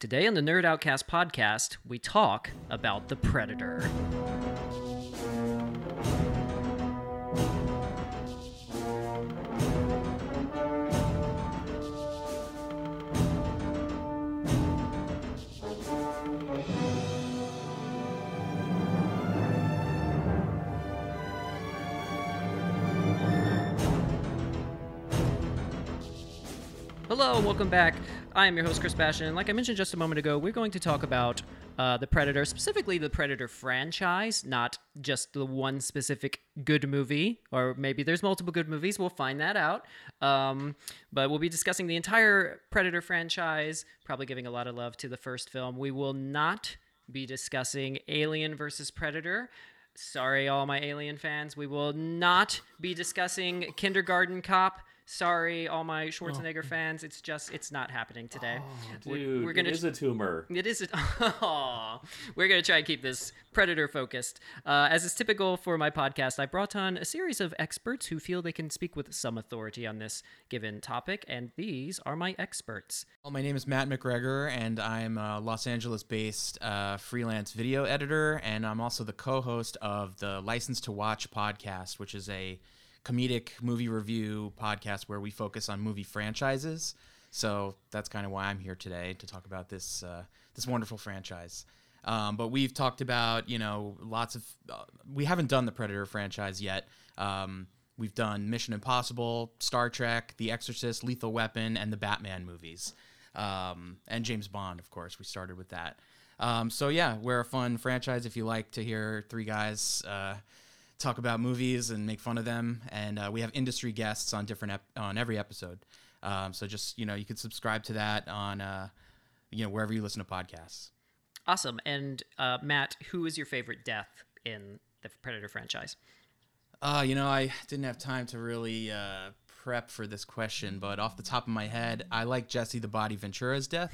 Today on the Nerd Outcast podcast, we talk about the Predator. Hello, welcome back. I am your host, Chris Bashan. Like I mentioned just a moment ago, we're going to talk about uh, the Predator, specifically the Predator franchise, not just the one specific good movie, or maybe there's multiple good movies. We'll find that out. Um, but we'll be discussing the entire Predator franchise, probably giving a lot of love to the first film. We will not be discussing Alien versus Predator. Sorry, all my Alien fans. We will not be discussing Kindergarten Cop. Sorry, all my Schwarzenegger fans. It's just it's not happening today. Dude, we're gonna it is a tumor. It is. Aw. We're going to try and keep this predator focused. Uh, as is typical for my podcast, I brought on a series of experts who feel they can speak with some authority on this given topic, and these are my experts. Well, my name is Matt McGregor, and I'm a Los Angeles based uh, freelance video editor, and I'm also the co host of the License to Watch podcast, which is a comedic movie review podcast where we focus on movie franchises. So that's kind of why I'm here today to talk about this uh, this wonderful franchise. Um, but we've talked about you know lots of uh, we haven't done the Predator franchise yet. Um, we've done Mission Impossible, Star Trek, The Exorcist, Lethal Weapon, and the Batman movies, um, and James Bond, of course. We started with that. Um, so yeah, we're a fun franchise. If you like to hear three guys. Uh, talk about movies and make fun of them. And uh, we have industry guests on different ep- on every episode. Um, so just you know, you can subscribe to that on uh, you know wherever you listen to podcasts. Awesome. And uh, Matt, who is your favorite death in the Predator franchise? Uh, you know, I didn't have time to really uh, prep for this question, but off the top of my head, I like Jesse the Body Ventura's death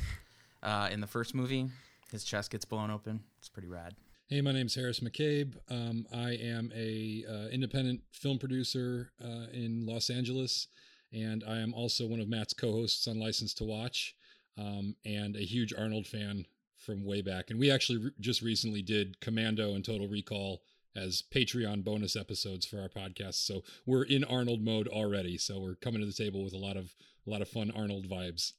uh, in the first movie. His chest gets blown open. It's pretty rad. Hey, my name's Harris McCabe. Um, I am a uh, independent film producer uh, in Los Angeles, and I am also one of Matt's co-hosts on License to Watch, um, and a huge Arnold fan from way back. And we actually re- just recently did Commando and Total Recall as Patreon bonus episodes for our podcast. So we're in Arnold mode already. So we're coming to the table with a lot of a lot of fun Arnold vibes.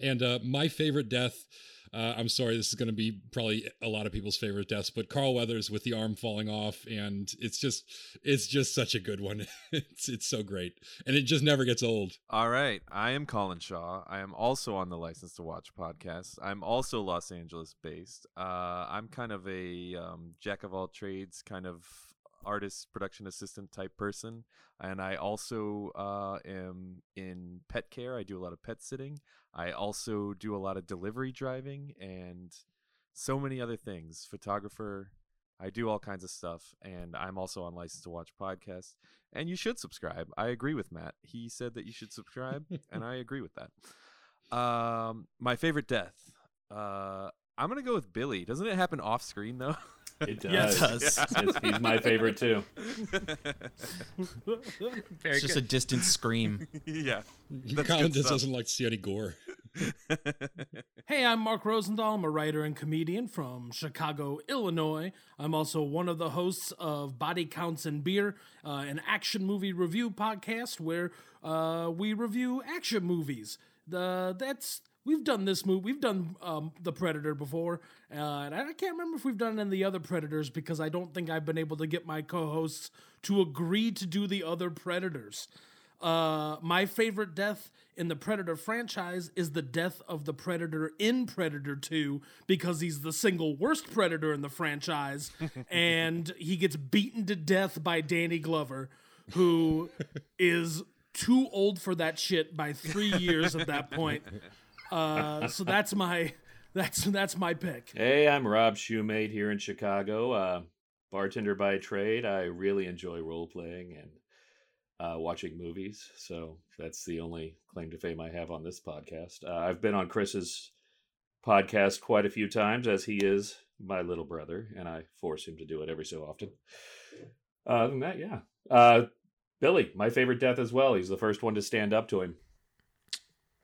And uh, my favorite death. Uh, I'm sorry, this is going to be probably a lot of people's favorite deaths, but Carl Weathers with the arm falling off, and it's just, it's just such a good one. it's it's so great, and it just never gets old. All right, I am Colin Shaw. I am also on the License to Watch podcast. I'm also Los Angeles based. Uh, I'm kind of a um, jack of all trades, kind of artist, production assistant type person, and I also uh, am in pet care. I do a lot of pet sitting. I also do a lot of delivery driving and so many other things. Photographer. I do all kinds of stuff, and I'm also on License to Watch podcast. And you should subscribe. I agree with Matt. He said that you should subscribe, and I agree with that. Um, my favorite death. Uh, I'm gonna go with Billy. Doesn't it happen off screen though? It does. Yeah, it does. It's- he's my favorite too. Very It's just a distant scream. yeah. That's Colin good just stuff. doesn't like to see any gore. Hey, I'm Mark Rosendahl. I'm a writer and comedian from Chicago, Illinois. I'm also one of the hosts of Body Counts and Beer, uh, an action movie review podcast where uh, we review action movies. The that's we've done this movie. We've done um, the Predator before, uh, and I can't remember if we've done any of the other Predators because I don't think I've been able to get my co-hosts to agree to do the other Predators. Uh, my favorite death in the Predator franchise is the death of the Predator in Predator 2 because he's the single worst Predator in the franchise and he gets beaten to death by Danny Glover, who is too old for that shit by three years at that point. Uh, so that's my that's that's my pick. Hey, I'm Rob Shoemate here in Chicago. Uh, bartender by trade. I really enjoy role playing and uh, watching movies. So that's the only claim to fame I have on this podcast. Uh, I've been on Chris's podcast quite a few times, as he is my little brother, and I force him to do it every so often. Other than that, yeah. Uh, Billy, my favorite death as well. He's the first one to stand up to him.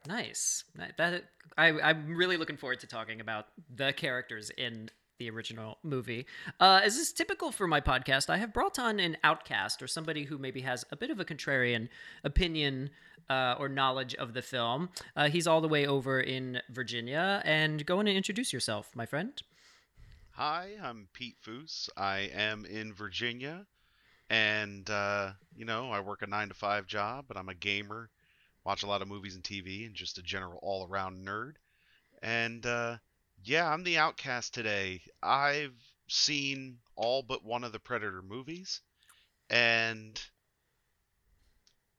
Nice. That I I'm really looking forward to talking about the characters in the original movie. Uh, as is typical for my podcast, I have brought on an outcast or somebody who maybe has a bit of a contrarian opinion uh, or knowledge of the film. Uh, he's all the way over in Virginia, and go in and introduce yourself, my friend. Hi, I'm Pete Foose. I am in Virginia, and uh, you know I work a nine to five job, but I'm a gamer, watch a lot of movies and TV, and just a general all-around nerd. And uh, yeah, I'm the outcast today. I've seen all but one of the Predator movies, and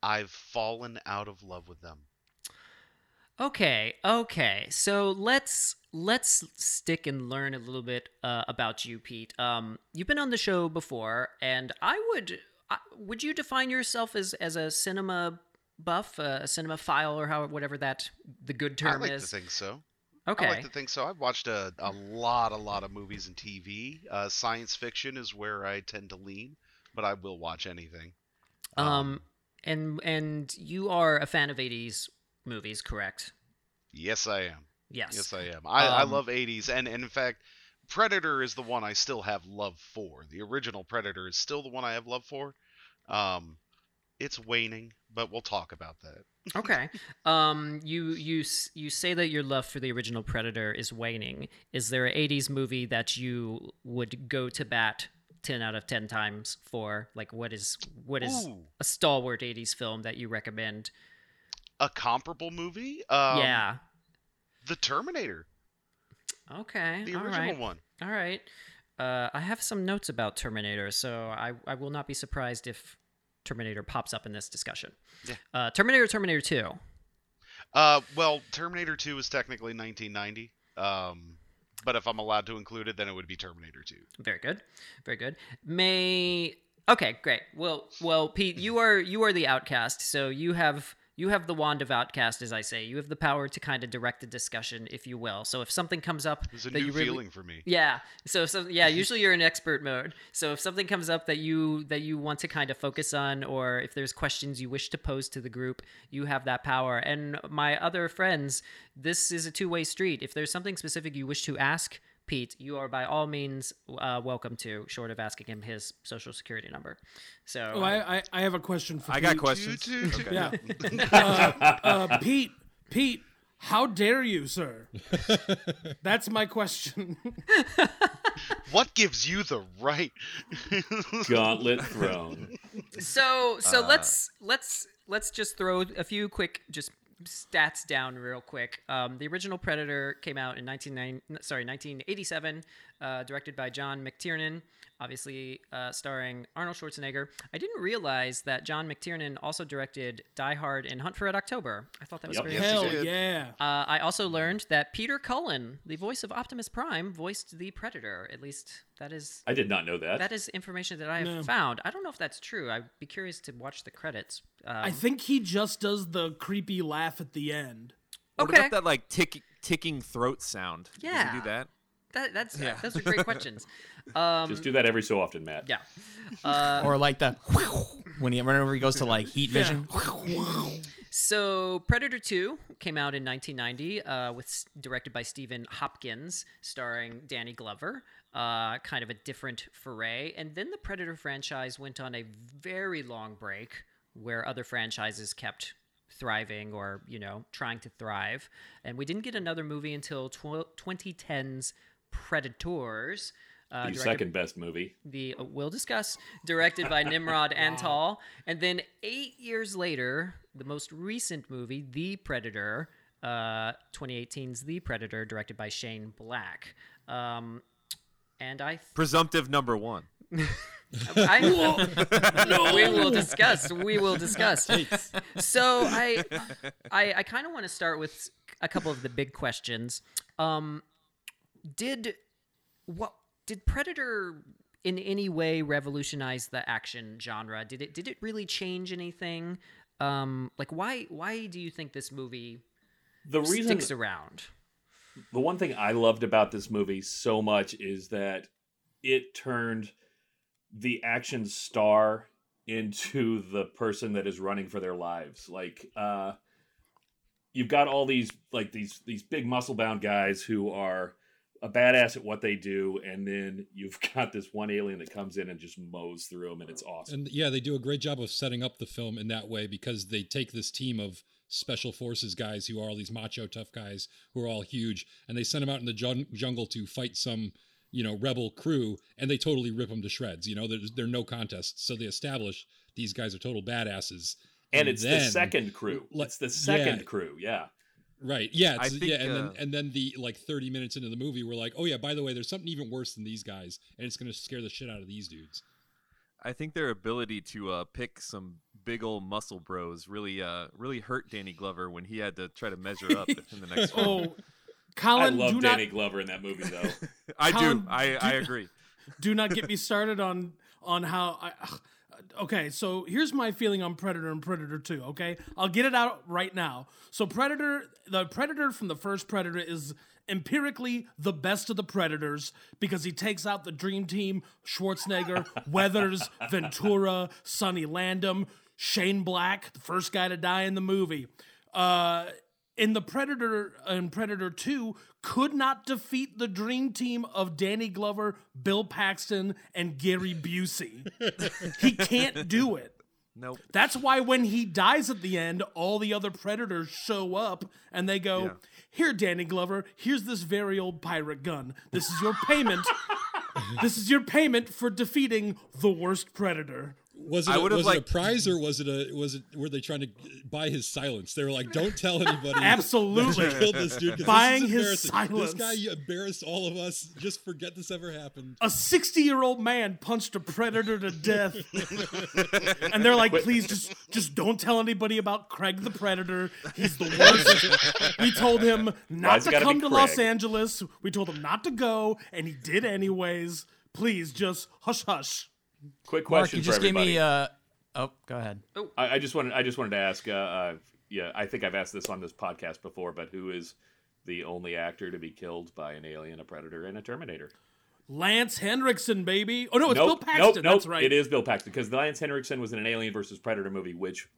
I've fallen out of love with them. Okay, okay. So let's let's stick and learn a little bit uh, about you, Pete. Um, you've been on the show before, and I would uh, would you define yourself as as a cinema buff, uh, a cinema file, or how whatever that the good term is. I like is? to think so. okay, I like to think so. I've watched a, a lot, a lot of movies and TV. Uh, science fiction is where I tend to lean, but I will watch anything. um, and and you are a fan of '80s movies, correct? Yes, I am. Yes. Yes, I am. I, I Um, love 80s, and, and in fact, Predator is the one I still have love for. The original Predator is still the one I have love for. Um, it's waning, but we'll talk about that. okay. Um, you you you say that your love for the original Predator is waning. Is there an '80s movie that you would go to bat ten out of ten times for? Like, what is what is Ooh. a stalwart '80s film that you recommend? A comparable movie? Um, yeah. The Terminator, Okay. the original right. one. All right. Uh, I have some notes about Terminator, so I, I will not be surprised if Terminator pops up in this discussion. Yeah. Uh, Terminator, Terminator 2. Uh, well, Terminator 2 is technically 1990. Um, but if I'm allowed to include it, then it would be Terminator 2. Very good. Very good. May Okay, great. Well, well, Pete, you are you are the outcast, so you have you have the wand of outcast, as I say. You have the power to kind of direct the discussion, if you will. So if something comes up It's a that new you really, feeling for me. Yeah. So so yeah, usually you're in expert mode. So if something comes up that you that you want to kind of focus on or if there's questions you wish to pose to the group, you have that power. And my other friends, this is a two-way street. If there's something specific you wish to ask Pete, you are by all means uh, welcome to, short of asking him his social security number. So Oh, I, I, I have a question for you. I Pete. got questions. Toot, toot, toot. Yeah. uh, uh, Pete, Pete, how dare you, sir? That's my question. What gives you the right? Gauntlet thrown. so so Uh, let's let's let's just throw a few quick just stats down real quick. Um, the original Predator came out in 1990, sorry 1987, uh, directed by John McTiernan, obviously uh, starring Arnold Schwarzenegger. I didn't realize that John McTiernan also directed Die Hard and Hunt for Red October. I thought that was Yep. very Yes, he Hell did. yeah. uh, I also learned that Peter Cullen, the voice of Optimus Prime, voiced the Predator. At least that is I did not know that. that is information that I have No. found. I don't know if that's true. I'd be curious to watch the credits. Um, I think he just does the creepy laugh at the end. What okay, about that like tick, ticking throat sound? Does Yeah. he do that? That, that's Yeah. those are great questions. Um, Just do that every so often, Matt. yeah. Uh, or like the when he whenever he goes to like heat vision. So Predator 2 came out in 1990, uh, with directed by Stephen Hopkins, starring Danny Glover. Uh, kind of a different foray, and then the Predator franchise went on a very long break, where other franchises kept thriving or you know trying to thrive, and we didn't get another movie until tw- 2010's Predators. Uh, The directed- second best movie. the uh, we'll discuss directed by Nimrod Antal and then 8 years later the most recent movie The Predator uh 2018's The Predator directed by Shane Black um and I Presumptive number one. I we will discuss we will discuss so I I I kind of want to start with a couple of the big questions um did what did Predator in any way revolutionize the action genre? Did it did it really change anything? Um, like why why do you think this movie The reason sticks around? the one thing I loved about this movie so much is that it turned the action star into the person that is running for their lives. Like, uh, you've got all these like these these big muscle bound guys who are a badass at what they do, and then you've got this one alien that comes in and just mows through them, and it's awesome. And yeah, they do a great job of setting up the film in that way because they take this team of special forces guys who are all these macho tough guys who are all huge, and they send them out in the jun- jungle to fight some you know rebel crew, and they totally rip them to shreds. You know, there's they're no contest, so they establish these guys are total badasses. and it's the second crew. It's the second yeah. crew. Yeah. Right. Yeah. I It's, think, yeah. And uh, then and then the like 30 minutes into the movie, we're like, oh yeah, by the way, there's something even worse than these guys, and it's gonna scare the shit out of these dudes. I think their ability to uh, pick some big old muscle bros really uh, really hurt Danny Glover when he had to try to measure up in the next. Oh, Colin, I love do Danny not Glover in that movie though. I Colin, do. I, I agree. do not get me started on on how I. Okay, so here's my feeling on Predator and Predator 2, okay? I'll get it out right now. So Predator, the Predator from the first Predator is empirically the best of the Predators because he takes out the dream team, Schwarzenegger, Weathers, Ventura, Sonny Landham, Shane Black, the first guy to die in the movie. Uh in the Predator and Predator 2 could not defeat the dream team of Danny Glover, Bill Paxton, and Gary Busey. he can't do it. Nope. That's why when he dies at the end, all the other predators show up and they go, Yeah. Here, Danny Glover, here's this very old pirate gun. This is your payment. this is your payment for defeating the worst predator. Was it, I a, would've was it a prize or was it a was it were they trying to buy his silence? They were like, "Don't tell anybody." Absolutely. that you killed this dude. 'cause this Buying is his silence. This guy embarrassed all of us. Just forget this ever happened. a 60 year old man punched a predator to death and they're like please just just don't tell anybody about craig the predator he's the worst we told him not it to gotta come to los angeles we told him not to go and he did anyways please just hush hush Quick Mark, question you for just gave everybody. me. Uh, oh, go ahead. I, I just wanted I just wanted to ask. Uh, uh, yeah, I think I've asked this on this podcast before, but who is the only actor to be killed by an alien, a predator, and a Terminator? lance henriksen baby oh no it's bill nope, paxton nope, nope. that's right It is Bill Paxton because Lance Henriksen was in an Alien versus Predator movie, which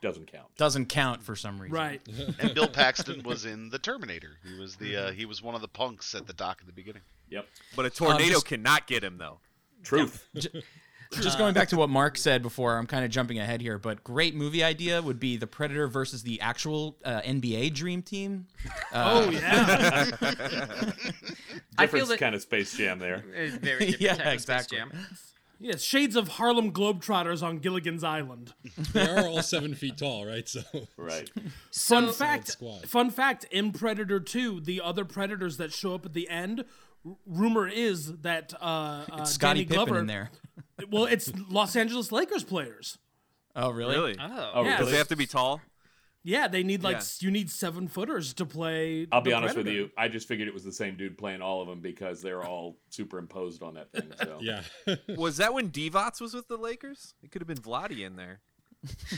doesn't count. Doesn't count for some reason. right And Bill Paxton was in the Terminator. He was the uh, he was one of the punks at the dock at the beginning. Yep, But a tornado just- cannot get him though. truth. Just going back to what Mark said before, I'm kind of jumping ahead here, but great movie idea would be the Predator versus the actual uh, NBA Dream Team. oh yeah I feel Different that kind of Space Jam there. Uh, very different Yeah, type of Space exactly. Jam. yes shades of harlem globetrotters on gilligan's island They are all seven feet tall, right? So Right. Fun So- fact. squad. Fun fact. In Predator 2, the other predators that show up at the end, r- rumor is that uh, uh, Scotty Danny Pippen Glover. in there. Well, it's Los Angeles Lakers players. Oh, really? Really? Oh, Oh, Yeah. Does they have to be tall? Yeah, they need like Yeah. you need seven footers to play. I'll be the honest with you. I just figured it was the same dude playing all of them because they're all superimposed on that thing. So yeah, Was that when Divac was with the Lakers? It could have been Vlade in there.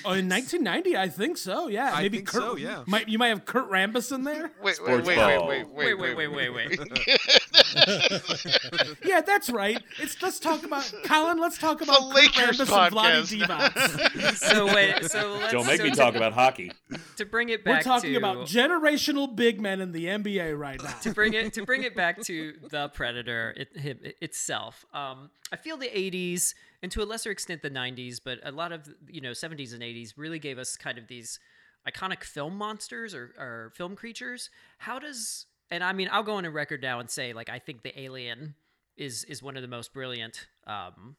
Oh, in 1990, I think so. Yeah, I maybe think Kurt, so, yeah. Might you might have Kurt Rambis in there? Wait, Sports wait, wait, wait, wait, wait, wait, wait, wait, wait. Yeah, that's right. It's let's talk about Colin. Let's talk about Kurt Lakers Rambis podcast. Vlade so wait, so let's don't make so me to- talk about hockey. to bring it We're talking to about generational big men in the NBA right now. to bring it to bring it back to the Predator it, him, itself. Um, I feel the '80s and to a lesser extent the '90s, but a lot of you know '70s and '80s really gave us kind of these iconic film monsters or, or film creatures. How does and I mean I'll go on a record now and say like I think the Alien is is one of the most brilliant um,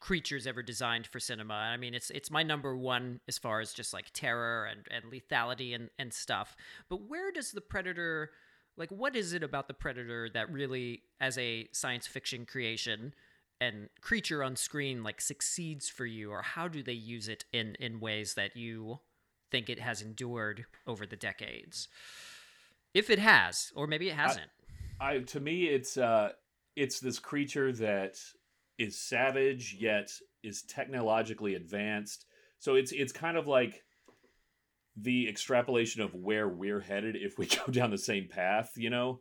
creatures ever designed for cinema. I mean, it's it's my number one as far as just like terror and, and lethality and, and stuff. But where does the predator like what is it about the predator that really as a science fiction creation and creature on screen like succeeds for you or how do they use it in in ways that you think it has endured over the decades? If it has, or maybe it hasn't. I to me it's uh it's this creature that is savage yet is technologically advanced. So it's it's kind of like the extrapolation of where we're headed if we go down the same path, you know.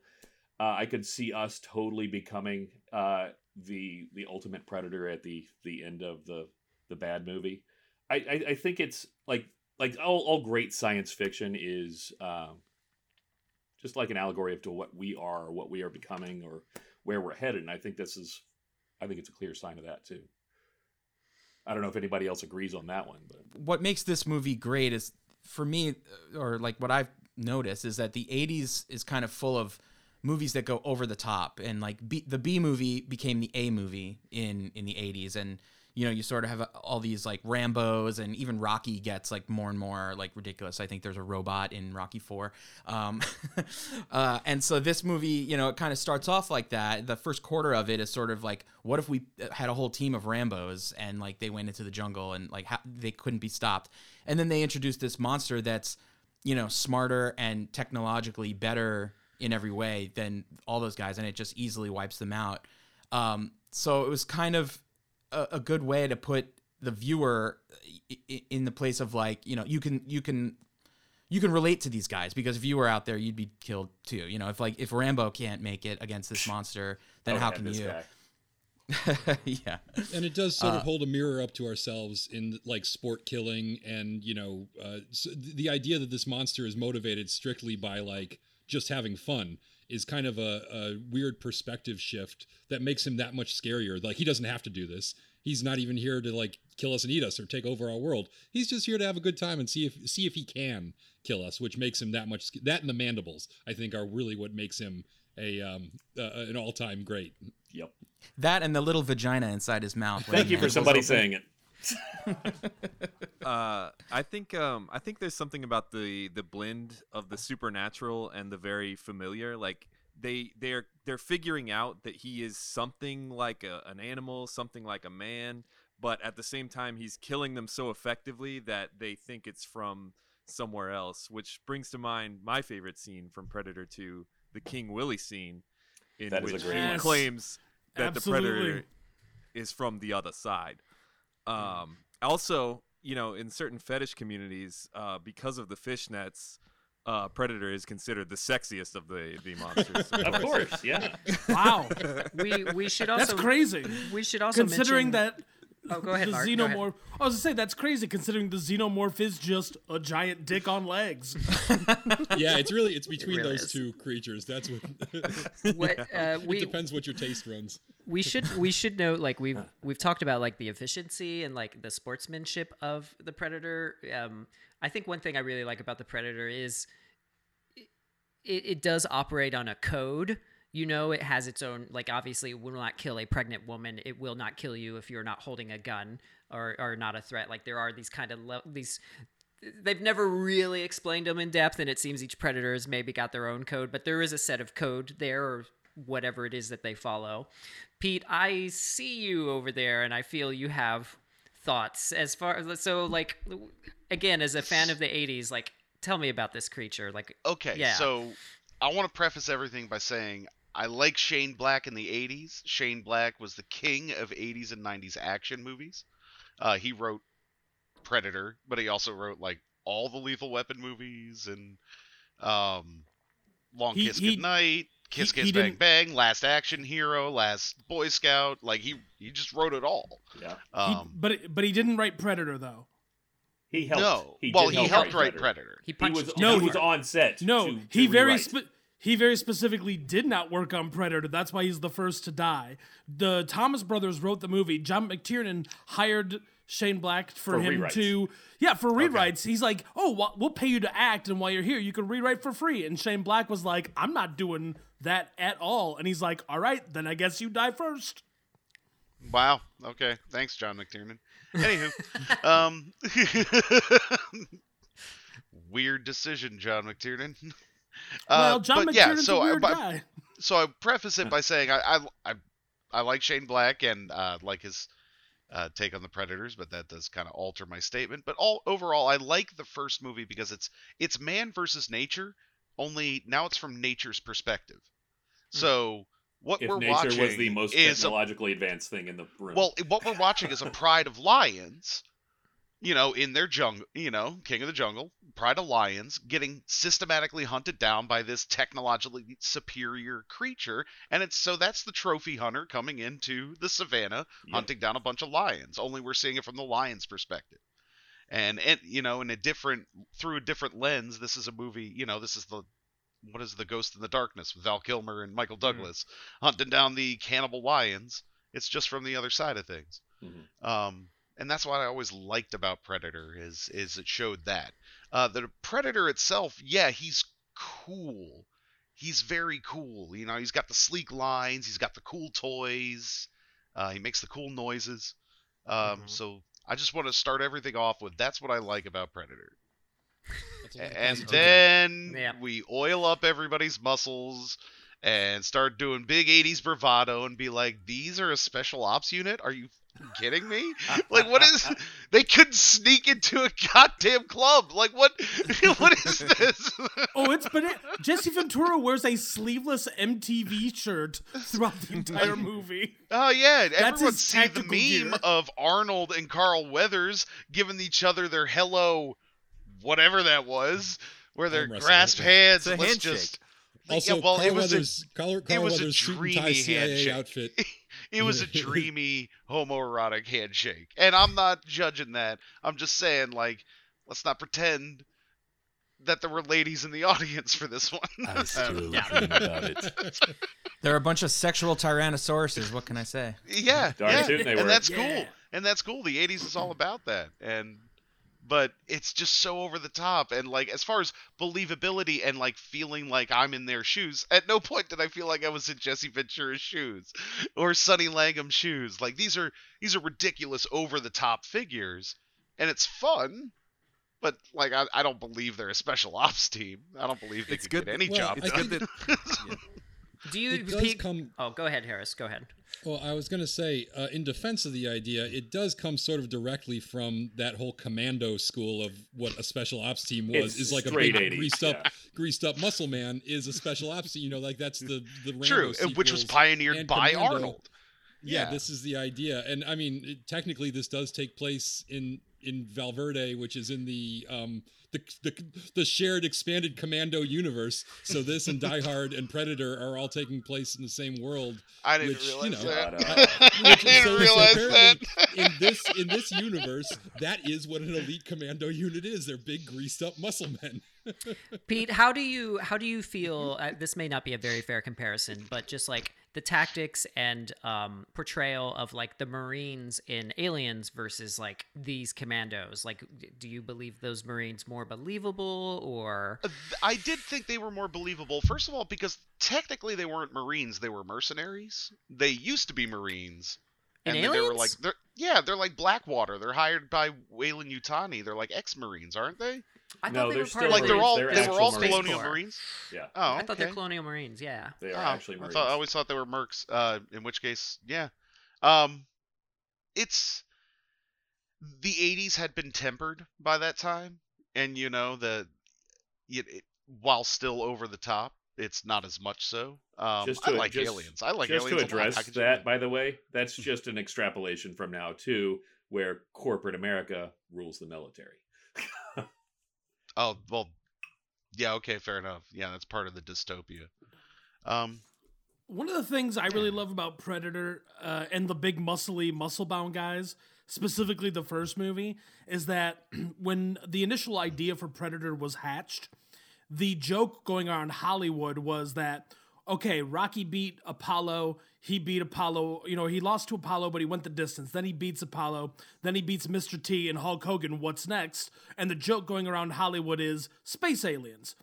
Uh, I could see us totally becoming uh, the the ultimate predator at the the end of the the bad movie. I, I I think it's like like all, all great science fiction is um, just like an allegory of to what we are, what we are becoming, or where we're headed. And I think this is, I think it's a clear sign of that too. I don't know if anybody else agrees on that one, but what makes this movie great is for me uh, or like what I've noticed is that the 80s is kind of full of movies that go over the top and like B, the B movie became the A movie in in the 80s and you know you sort of have all these like Rambo's and even Rocky gets like more and more like ridiculous. I think there's a robot in Rocky 4. Um, uh, and so this movie, you know, it kind of starts off like that. The first quarter of it is sort of like what if we had a whole team of Rambo's and like they went into the jungle and like they couldn't be stopped. And then they introduced this monster that's you know smarter and technologically better in every way than all those guys, and it just easily wipes them out. Um, so it was kind of a, a good way to put the viewer in the place of like you know you can you can you can relate to these guys because if you were out there you'd be killed too. You know if like if rambo can't make it against this monster then Oh, how yeah, can you? guy. yeah. And it does sort of Uh, hold a mirror up to ourselves in like sport killing and you know uh, so th- the idea that this monster is motivated strictly by like just having fun is kind of a, a weird perspective shift that makes him that much scarier like he doesn't have to do this he's not even here to like kill us and eat us or take over our world he's just here to have a good time and see if see if he can kill us which makes him that much that and the mandibles i think are really what makes him a um uh, an all-time great Yep. that and the little vagina inside his mouth Thank you for somebody open. saying it. uh, I think um, I think there's something about the the blend of the supernatural and the very familiar. Like they they're they're figuring out that he is something like a, an animal, something like a man, but at the same time he's killing them so effectively that they think it's from somewhere else. Which brings to mind my favorite scene from Predator 2, the King Willie scene, in That is a which he claims that the Predator is from the other side. Um, also, you know, in certain fetish communities, uh, because of the fishnets, uh, Predator is considered the sexiest of the the monsters. Of course, yeah. Wow, We we should also that's crazy. We should also Considering mention, that Oh, go ahead, the Mark. Go ahead. xenomorph. I was gonna say that's crazy considering the xenomorph is just a giant dick on legs. yeah, it's really it's between really those is. two creatures. That's what. What, uh, it depends what your taste runs. we should we should note like we've we've talked about like the efficiency and like the sportsmanship of the predator um i think one thing i really like about the predator is it, it does operate on a code you know it has its own like obviously it will not kill a pregnant woman. It will not kill you if you're not holding a gun or or not a threat. Like there are these kind of le- these they've never really explained them in depth and it seems each predator has maybe got their own code but there is a set of code there or whatever it is that they follow. Pete i see you over there and i feel you have thoughts as far as so like again as a fan of the 80s like tell me about this creature like Okay, Yeah. so I want to preface everything by saying I like Shane Black in the 80s. Shane Black was the king of 80s and 90s action movies. Uh, he wrote Predator, but he also wrote like all the Lethal Weapon movies and um, Long He- Kiss he- Goodnight, Kiss he Kiss Bang didn't- Bang, Last Action Hero, Last Boy Scout. Like he he just wrote it all. Yeah. He- Um, but but he didn't write Predator though. He helped. no, He well he help helped write Predator. he He was No, he was on set. No, to- he very rewrite. Spe- he very specifically did not work on Predator. That's why he's the first to die. The Thomas brothers wrote the movie. John McTiernan hired Shane Black for, For him rewrites. to yeah for rewrites. He's like, oh, well, we'll pay you to act, and while you're here, you can rewrite for free. And Shane Black was like, I'm not doing that at all. And he's like, all right, then I guess you die first. Wow. Okay. Thanks, John McTiernan. Anywho, um, weird decision, John McTiernan. well, Uh, John but McTiernan's yeah, so a I, weird but- guy. so I preface it by saying I I I, I like Shane Black and uh, like his uh, take on the Predators, but that does kind of alter my statement. But all overall, I like the first movie because it's it's man versus nature. Only now it's from nature's perspective. So what If we're nature watching was the most is a technologically advanced thing in the room. well, what we're watching is a pride of lions, you know, in their jungle, you know, king of the jungle, pride of lions, getting systematically hunted down by this technologically superior creature, and it's so that's the trophy hunter coming into the savannah Yep. hunting down a bunch of lions. Only we're seeing it from the lion's perspective. and and you know in a different through a different lens this is a movie you know this is the what is the ghost in the darkness with val kilmer and michael douglas hunting down the cannibal lions it's just from the other side of things Mhm. um and that's what i always liked about predator is is it showed that uh the predator itself yeah he's cool he's very cool you know he's got the sleek lines he's got the cool toys uh, he makes the cool noises um, Mhm. so I just want to start everything off with that's what I like about Predator. That's a lot of And positivity. then Yeah. we oil up everybody's muscles and start doing big 80s bravado and be like, these are a special ops unit? Are you kidding me? like, what is. They couldn't sneak into a goddamn club. Like, what? what is this? Oh, it's but it, Jesse Ventura wears a sleeveless MTV shirt throughout the entire movie. Oh yeah, That's everyone's his seen the tactical meme gear. of Arnold and Carl Weathers giving each other their hello, whatever that was, where their Arm wrestle, grasp hands. It's a Let's handshake. just Also, yeah, well, Carl it was a- Weathers, Carl, Carl was a Weathers suit and tie dreamy CIA handshake. outfit. it was a dreamy homoerotic handshake, and I'm not judging that. I'm just saying, like, let's not pretend that there were ladies in the audience for this one. I still Yeah. dream about it. They're a bunch of sexual tyrannosauruses. What can I say? Yeah, Darn yeah. tootin' they were. and that's Yeah. cool. And that's cool. The '80s is all about that, and but it's just so over the top. And like as far as believability and like feeling like I'm in their shoes, at no point did I feel like I was in Jesse Ventura's shoes or Sonny Landham's shoes. Like these are these are ridiculous, over the top figures, and it's fun. But like I, I don't believe they're a special ops team. I don't believe they It's could good get any well, job done. that Do you? It does Pete- come. Oh, go ahead, Harris. Go ahead. Well, I was going to say, uh, in defense of the idea, it does come sort of directly from that whole commando school of what a special ops team was. It's is like a big 80s, greased up, yeah. greased up muscle man is a special ops team. You know, like that's the the Rambo True, which was pioneered and by Commando. Arnold. Yeah, Yeah. this is the idea, and I mean, it, technically, this does take place in in Valverde, which is in the um the the, the shared expanded Commando universe. So this and Die Hard and Predator are all taking place in the same world. I didn't Which, you realize know, that. uh, I didn't so- so realize that. in this in this universe, that is what an elite commando unit is. They're big greased up muscle men. Pete, how do you how do you feel? Uh, this may not be a very fair comparison, but just like the tactics and um, portrayal of like the Marines in Aliens versus like these commandos. Like, do you believe those Marines more believable or? Uh, I did think they were more believable. First of all, because technically they weren't Marines; they were mercenaries. They used to be Marines, In and they were like, they're yeah, they're like Blackwater. They're hired by Weyland-Yutani. They're like ex-Marines, aren't they? I No, thought they they're were still part like of they're all They're they were all Marines. Colonial Corps. Marines. Yeah, Oh, I thought they're Colonial Marines. Yeah. they are Oh, actually I, thought, I always thought they were mercs. Uh, in which case, yeah. Um, it's the '80s had been tempered by that time, and you know the, it, it, while still over the top, it's not as much so. Um, Just I to- like just- aliens. I like just aliens. to a lot. address How could that, not? by the way, that's just an extrapolation from now too, where corporate America rules the military. Oh well, yeah. Okay, fair enough. Yeah, that's part of the dystopia. Um, One of the things I really love about Predator uh, and the big muscly, muscle bound guys, specifically the first movie, is that when the initial idea for Predator was hatched, the joke going on in Hollywood was that okay, Rocky beat Apollo, he beat Apollo, you know, he lost to Apollo, but he went the distance. Then he beats Apollo, then he beats Mr. T and Hulk Hogan. What's next? And the joke going around Hollywood is space aliens.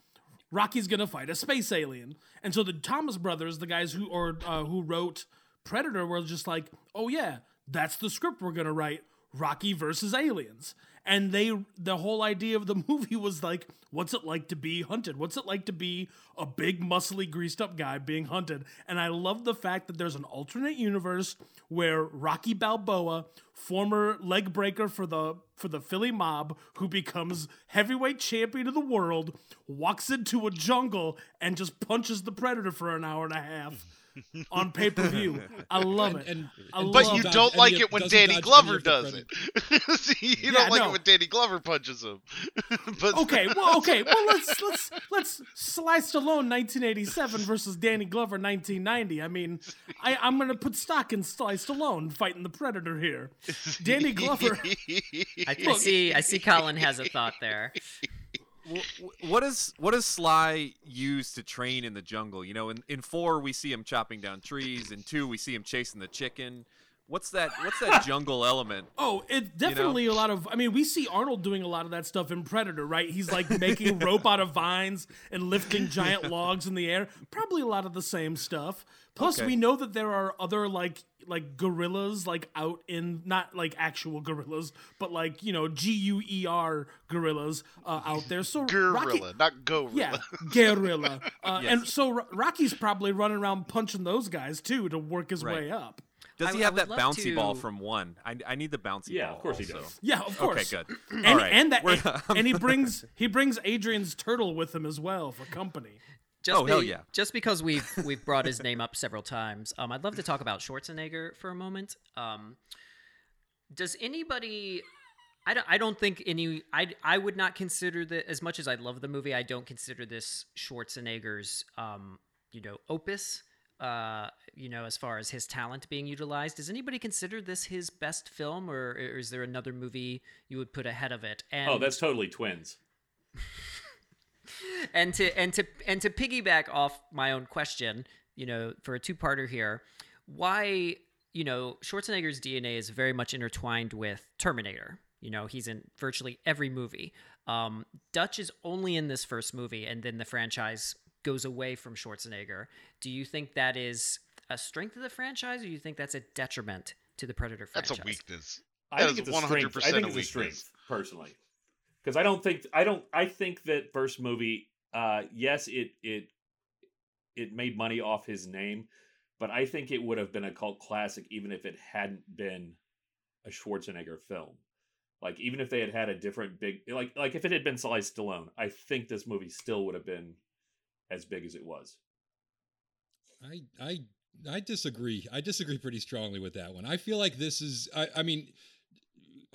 Rocky's gonna fight a space alien, and so the Thomas brothers, the guys who or uh, who wrote Predator, were just like, "Oh yeah, that's the script we're gonna write: Rocky versus aliens." And they, the whole idea of the movie was like, "What's it like to be hunted? What's it like to be a big, muscly, greased up guy being hunted?" And I love the fact that there's an alternate universe where Rocky Balboa, former leg breaker for the for the Philly mob, who becomes heavyweight champion of the world, walks into a jungle and just punches the predator for an hour and a half on pay per view. I love it. And, and love but doesn't you dodge don't like of- it when Danny Glover does credit. it. you Yeah, don't like no, time when Danny Glover punches him. but okay, well, okay, well let's let's let's Sly Stallone 1987 versus Danny Glover 1990. I mean, I I'm gonna put stock in Sly Stallone fighting the Predator here. Danny Glover. I, I see. I see. Colin has a thought there. Wh- what is what does Sly use to train in the jungle? You know, in, in four we see him chopping down trees, in two we see him chasing the chicken. What's that? What's that jungle element? Oh, it's definitely a lot of. I mean, we see Arnold doing a lot of that stuff in Predator, right? He's like making rope out of vines and lifting giant logs in the air. Probably a lot of the same stuff. Plus, Okay. we know that there are other like like gorillas like out in not like actual gorillas, but like you know G U E R gorillas uh, out there. So Rocky, Gorilla, not gorilla. yeah, guerrilla. Uh, And so Rocky's probably running around punching those guys too to work his Right. way up. Does I- he I have would that love bouncy ball from one? I, I need the bouncy Yeah, ball. Yeah, of course he does. Yeah, of course. Okay, good. And, All right. and that We're- and he brings he brings Adrian's turtle with him as well for company. Just Oh, hell yeah. Just because we've we've brought his name up several times, um, I'd love to talk about Schwarzenegger for a moment. Um, does anybody? I don't. I don't think any. I I would not consider that as much as I love the movie. I don't consider this Schwarzenegger's, um, you know, opus. Uh, you know, as far as his talent being utilized, does anybody consider this his best film, or, or is there another movie you would put ahead of it? And Oh, that's totally twins. and to and to and to piggyback off my own question, you know, for a two-parter here, why you know Schwarzenegger's DNA is very much intertwined with Terminator. You know, he's in virtually every movie. Um, Dutch is only in this first movie, and then the franchise goes away from Schwarzenegger. Do you think that is a strength of the franchise, or do you think that's a detriment to the Predator franchise? That's a weakness. I That think is it's a strength. 100% I think a it's a weakness. strength, personally, because I don't think I don't. I think that first movie, uh, yes, it it it made money off his name, but I think it would have been a cult classic even if it hadn't been a Schwarzenegger film. Like even if they had had a different big like like if it had been Sly Stallone, I think this movie still would have been as big as it was. I I I disagree. I disagree pretty strongly with that one. I feel like this is I, I mean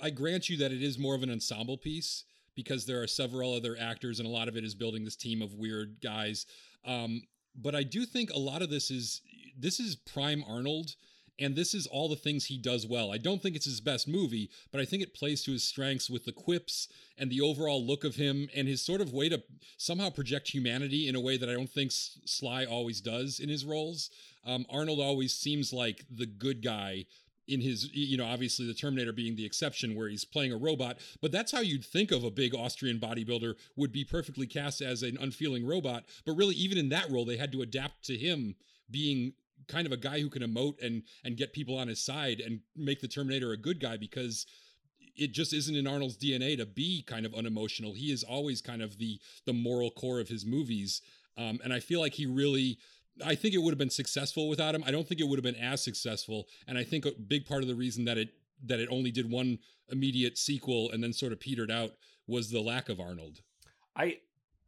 I grant you that it is more of an ensemble piece because there are several other actors and a lot of it is building this team of weird guys. Um, but I do think a lot of this is this is prime Arnold and this is all the things he does well. I don't think it's his best movie, but I think it plays to his strengths with the quips and the overall look of him and his sort of way to somehow project humanity in a way that I don't think Sly always does in his roles. Um, Arnold always seems like the good guy in his you know obviously the terminator being the exception where he's playing a robot but that's how you'd think of a big austrian bodybuilder would be perfectly cast as an unfeeling robot but really even in that role they had to adapt to him being kind of a guy who can emote and and get people on his side and make the terminator a good guy because it just isn't in Arnold's DNA to be kind of unemotional. He is always kind of the the moral core of his movies, um, and I feel like he really. I think it would have been successful without him. I don't think it would have been as successful, and I think a big part of the reason that it that it only did one immediate sequel and then sort of petered out was the lack of Arnold. I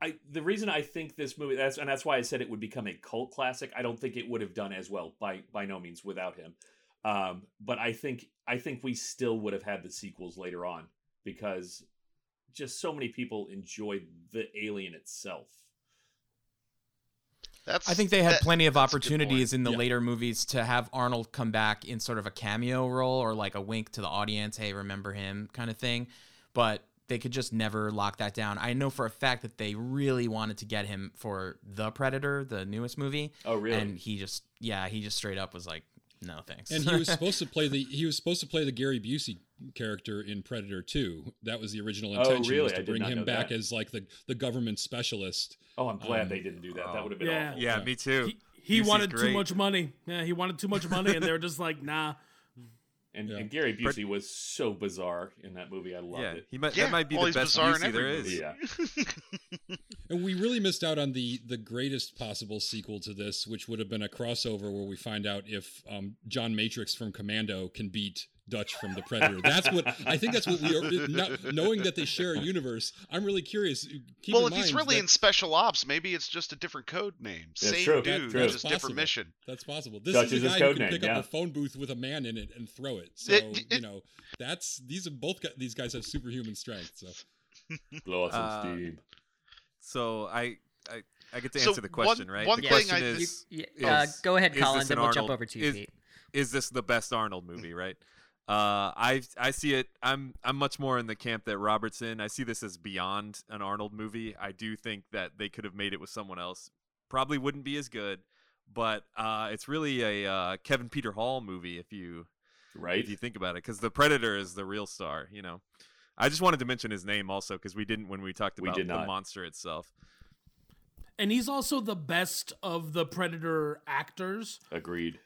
I the reason I think this movie that's and that's why I said it would become a cult classic. I don't think it would have done as well by by no means without him. Um, but I think I think we still would have had the sequels later on because just so many people enjoyed the alien itself. That's. I think they had that- plenty of that's a good opportunities in the Yeah. later movies to have Arnold come back in sort of a cameo role or like a wink to the audience, hey, remember him kind of thing. But they could just never lock that down. I know for a fact that they really wanted to get him for The Predator, the newest movie. Oh, really? And he just, yeah, he just straight up was like, no thanks. And he was supposed to play the he was supposed to play the Gary Busey character in Predator 2. That was the original Oh, intention really? was to did bring him back that. as like the the government specialist. oh, I'm glad Um, they didn't do that. oh. That would have been Yeah. awful. Yeah, me too. He, he Busey's wanted too much money. Yeah, he wanted too much money, and they were just like, nah. And, Yeah. and Gary Busey was so bizarre in that movie. I loved yeah, it. he might, Yeah, that might be the best bizarre in Busey there every is. Yeah. And we really missed out on the the greatest possible sequel to this, which would have been a crossover where we find out if um, John Matrix from Commando can beat Dutch from the Predator. That's what I think. That's what we are. Not, knowing that they share a universe, I'm really curious. Keep well, if he's really that- in special ops, maybe it's just a different code name. That's Same true. dude, True. just That's different mission. That's possible. This Dutch is is a his guy who code can name, pick yeah. up a phone booth with a man in it and throw it. So It- it- you know, that's these are both these guys have superhuman strength. So Blow out some Uh, steam. So I I, I get to So answer the one- question, right? one the thing question I- is, You- uh, is- go ahead, Colin. this Then we'll jump over to you, is- Pete. is this the best Arnold movie, right? Uh, I I see it. I'm I'm much more in the camp that Robertson. I see this as beyond an Arnold movie. I do think that they could have made it with someone else. Probably wouldn't be as good, but uh, it's really a uh, Kevin Peter Hall movie if you Right? if you think about it, because the Predator is the real star. You know, I just wanted to mention his name also because we didn't when we talked about did the monster itself. And he's also the best of the Predator actors. Agreed.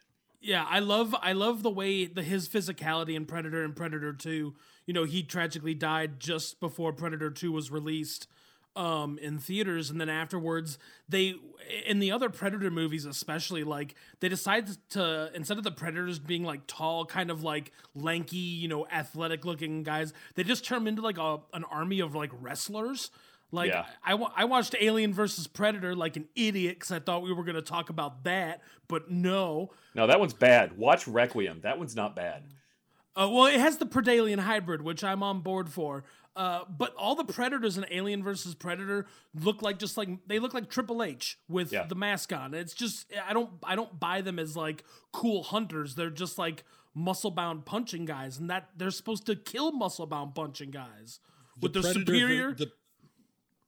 Yeah, I love I love the way the his physicality in Predator and Predator 2. You know, he tragically died just before Predator 2 was released um in theaters and then afterwards they in the other Predator movies especially like they decided to instead of the predators being like tall kind of like lanky, you know, athletic looking guys, they just turn them into like a an army of like wrestlers. Like Yeah. I, I watched Alien versus Predator like an idiot because I thought we were going to talk about that, but no. No, that one's bad. Watch Requiem. That one's not bad. Uh, well, it has the Predalien hybrid, which I'm on board for. Uh, but all the Predators in Alien versus Predator look like just like they look like Triple H with Yeah. the mask on. It's just I don't I don't buy them as like cool hunters. They're just like muscle bound punching guys, and that they're supposed to kill muscle bound punching guys with their Predator ver- superior. the,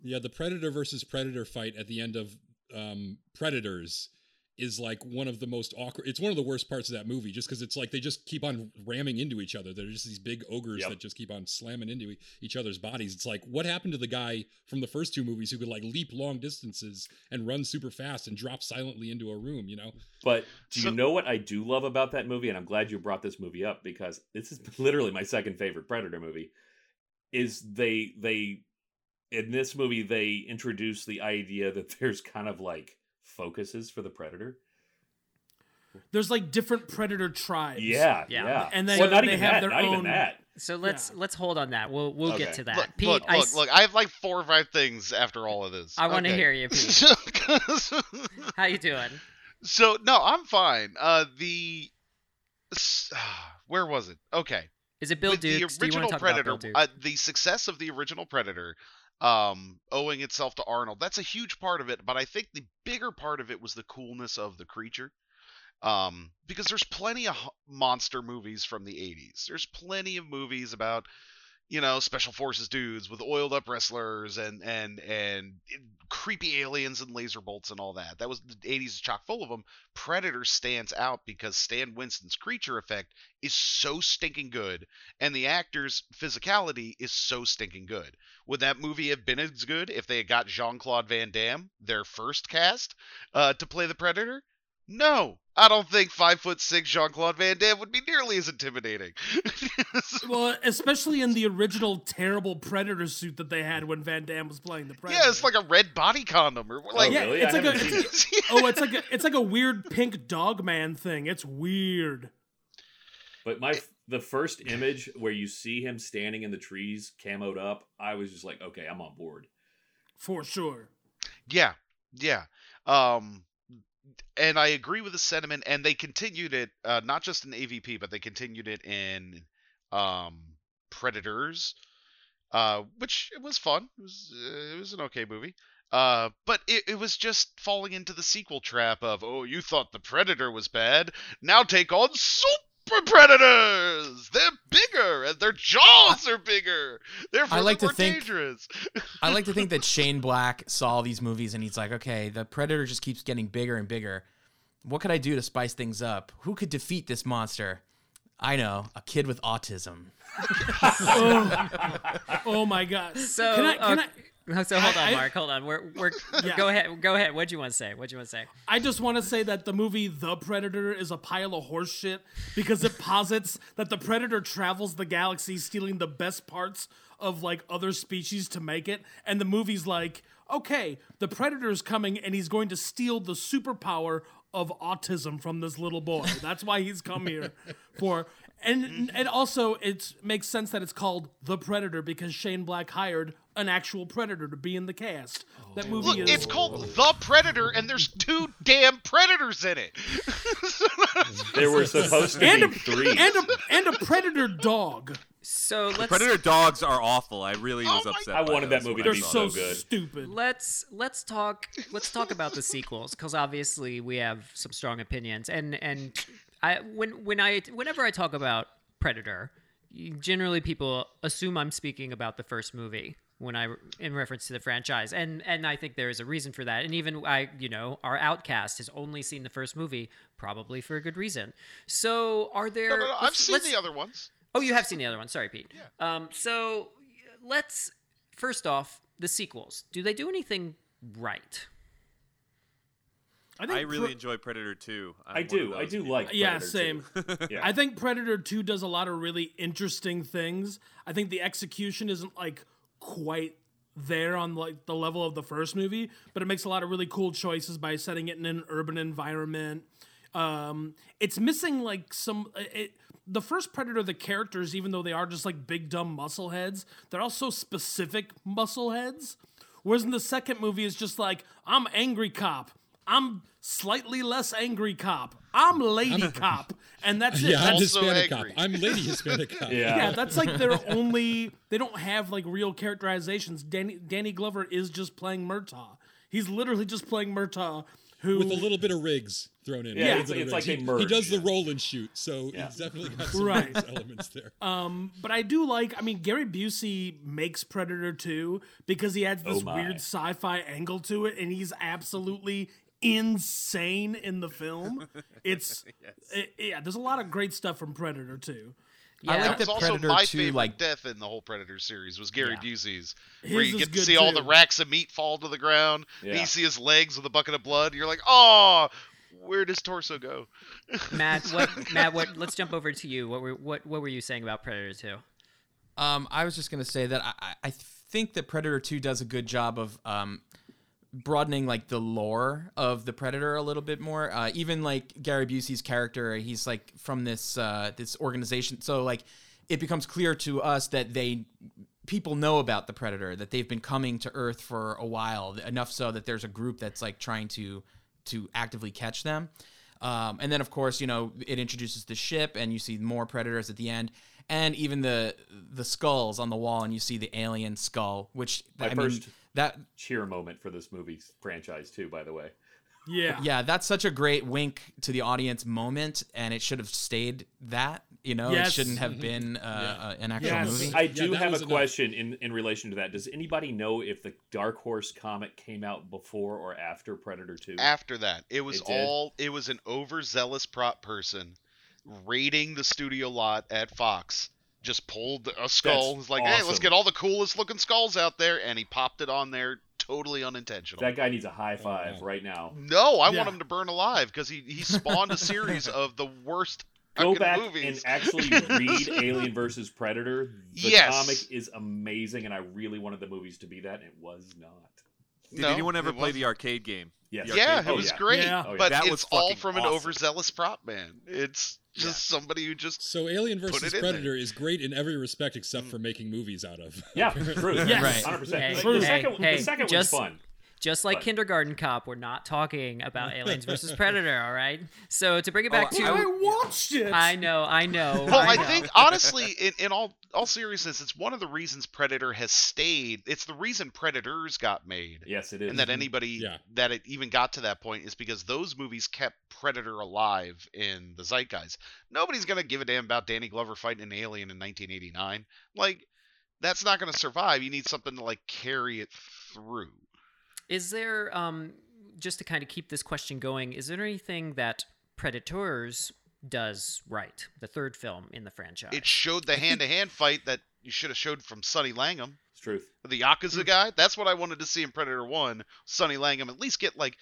yeah, the Predator versus Predator fight at the end of um, Predators is like one of the most awkward. It's one of the worst parts of that movie, just because it's like they just keep on ramming into each other. They're just these big ogres Yep. that just keep on slamming into e- each other's bodies. It's like what happened to the guy from the first two movies who could like leap long distances and run super fast and drop silently into a room? You know, But do So- you know what I do love about that movie? And I'm glad you brought this movie up because this is literally my second favorite Predator movie. Is they they in this movie they introduce the idea that there's kind of like focuses for the Predator. There's like different Predator tribes. Yeah, Yeah. yeah. And then well, not they even have that. their Not even own- that. So let's Yeah. let's hold on that. We'll we'll Okay. get to that. Look, Pete, look, I, look, look, I have like four or five things after all of this. I want to Okay. hear you, Pete. How you doing? so no, I'm fine. Uh, the s- where was it? Okay. Is it Bill With Dukes? the Do you original Predator, about Bill Duke? uh, the success of the original Predator, um, owing itself to Arnold, that's a huge part of it. But I think the bigger part of it was the coolness of the creature. Um, because there's plenty of monster movies from the 80s. There's plenty of movies about, you know, special forces dudes with oiled up wrestlers and and and creepy aliens and laser bolts and all that. That was the 80s is chock full of them. Predator stands out because Stan Winston's creature effect is so stinking good and the actor's physicality is so stinking good. Would that movie have been as good if they had got Jean-Claude Van Damme, their first cast, uh, to play the Predator? No, I don't think five foot six Jean Claude Van Damme would be nearly as intimidating. Well, especially in the original terrible Predator suit that they had when Van Damme was playing the Predator. yeah, it's like a red body condom or like. yeah, really? it's I like a, haven't it's a- oh, it's like a, it's like a weird pink dog man thing. It's weird. But my the first image where you see him standing in the trees, camoed up, I was just like, okay, I'm on board. For sure. Yeah, yeah. Um, and I agree with the sentiment, and they continued it uh, not just in AVP, but they continued it in um, Predators, uh, which it was fun. It was uh, it was an okay movie. Uh, but it, it was just falling into the sequel trap of oh, you thought the Predator was bad, now take on Super Predators. They're bigger and their jaws are bigger. They're I like to more think- dangerous. I like to think that Shane Black saw these movies and he's like, okay, the Predator just keeps getting bigger and bigger. What could I do to spice things up? Who could defeat this monster? I know, a kid with autism. Oh, oh my god. So, can I, can uh, I, So hold on, I- Mark. Hold on. We're we're Yeah. go ahead. Go ahead. What'd you want to say? What'd you want to say? I just want to say that the movie The Predator is a pile of horseshit because it posits that the Predator travels the galaxy stealing the best parts of like other species to make it. And the movie's like, okay, the Predator's coming and he's going to steal the superpower of autism from this little boy. That's why he's come here for. And mm-hmm. and also it makes sense that it's called The Predator because Shane Black hired an actual predator to be in the cast. Oh, that movie Look, is it's called oh. The Predator, and there's two damn predators in it. There were supposed to and be a, three. and a and a predator dog. So let's Predator dogs are awful. I really was Oh my- upset. I wanted that movie to They're I be so so good. stupid. let's let's talk let's talk about the sequels because obviously we have some strong opinions and and I when when I whenever I talk about Predator, generally people assume I'm speaking about the first movie when I in reference to the franchise and and I think there is a reason for that and even I you know our outcast has only seen the first movie probably for a good reason. So are there No, no, no, I've seen the other ones. Oh, you have seen the other one. Sorry, Pete. Um, so let's first off the sequels. Do they do anything right? Uh, I really Pre- enjoy Predator 2. I'm I do. I do people. like. Yeah, Predator same. too. Yeah. I think Predator 2 does a lot of really interesting things. I think the execution isn't like quite there on like the level of the first movie, but it makes a lot of really cool choices by setting it in an urban environment. Um, it's missing like some it, the first Predator, the characters, even though they are just like big dumb muscle heads, they're also specific muscle heads. Whereas in the second movie, it's just like I'm angry cop, I'm slightly less angry cop, I'm lady cop, and that's it. Yeah, I'm Hispanic angry. cop. I'm lady Hispanic cop. Yeah. yeah, that's like their only. They don't have like real characterizations. Danny Danny Glover is just playing Murtaugh. He's literally just playing Murtaugh, who with a little bit of Riggs thrown in. Yeah, A it's- it's like Riggs. they he, he merge, does the roll and shoot, so Yeah. he's definitely got some Right. of those elements there. Um, but I do like. I mean, Gary Busey makes Predator 2 because he adds this Oh weird sci-fi angle to it, and he's absolutely insane in the film. It's it- yeah. There's a lot of great stuff from Predator 2. I like That was also Predator my 2, favorite like- death in the whole Predator series was Gary Yeah. Busey's, His where you is get to good, see all the racks of meat fall to the ground. And Yeah. you see his legs with a bucket of blood. And you're like, oh, where does torso go? Matt, what Matt, what let's jump over to you. What were what what were you saying about Predator 2? Um, I was just gonna say that I, I- I think that Predator Two does a good job of um, broadening like the lore of the Predator a little bit more. Uh, even like Gary Busey's character, he's like from this uh, this organization, so like it becomes clear to us that they people know about the Predator, that they've been coming to Earth for a while, enough so that there's a group that's like trying to to actively catch them. Um, and then, of course, you know, it introduces the ship, and you see more predators at the end, and even the the skulls on the wall, and you see the alien skull, which My I mean, that Cheer moment for this movie franchise too. By the way. Yeah, yeah, that's such a great wink to the audience moment, and it should have stayed that. You know, Yes. it shouldn't have been uh, uh, an actual Yes. movie. I do that have a enough. question in, in relation to that. Does anybody know if the Dark Horse comic came out before or after Predator 2? After that, it was It all it was an overzealous prop person raiding the studio lot at Fox. Just pulled a skull. That's Was like, hey, let's get all the coolest looking skulls out there, and he popped it on there, totally unintentional. That guy needs a high oh, five right now. no, I Yeah. want him to burn alive because he he spawned a series of the worst Go back movies. and actually read Alien versus Predator. The Yes. comic is amazing, and I really wanted the movies to be that, and it was not. Did No, anyone ever play wasn't. the arcade game? Yes. The yeah, arcade- it Oh, was yeah. great, Yeah. Oh, yeah. but That it's was all fucking from an overzealous prop man. It's just somebody who just So Alien Put versus it. Predator is great in every respect except mm. for making movies out of. Yeah, true. Yes. Right. 100%. Hey, the, True. second, hey, the second just- was fun. Just like But- Kindergarten Cop, we're not talking about Aliens versus Predator, all right? So to bring it back Oh, to I I watched it. I know, I know. Well, I know. think honestly, in, in all all seriousness, it's one of the reasons Predator has stayed. It's the reason Predators got made, Yes, it is. and that anybody Yeah. that it even got to that point is because those movies kept Predator alive in the zeitgeist. Nobody's gonna give a damn about Danny Glover fighting an alien in 1989. Like, that's not gonna survive. You need something to like carry it through. Is there um just to kind of keep this question going, is there anything that Predators does right? The third film in the franchise. It showed the hand-to-hand fight that you should have showed from Sonny Landham. It's truth. the Yakuza guy. That's what I wanted to see in Predator One. Sonny Landham at least get like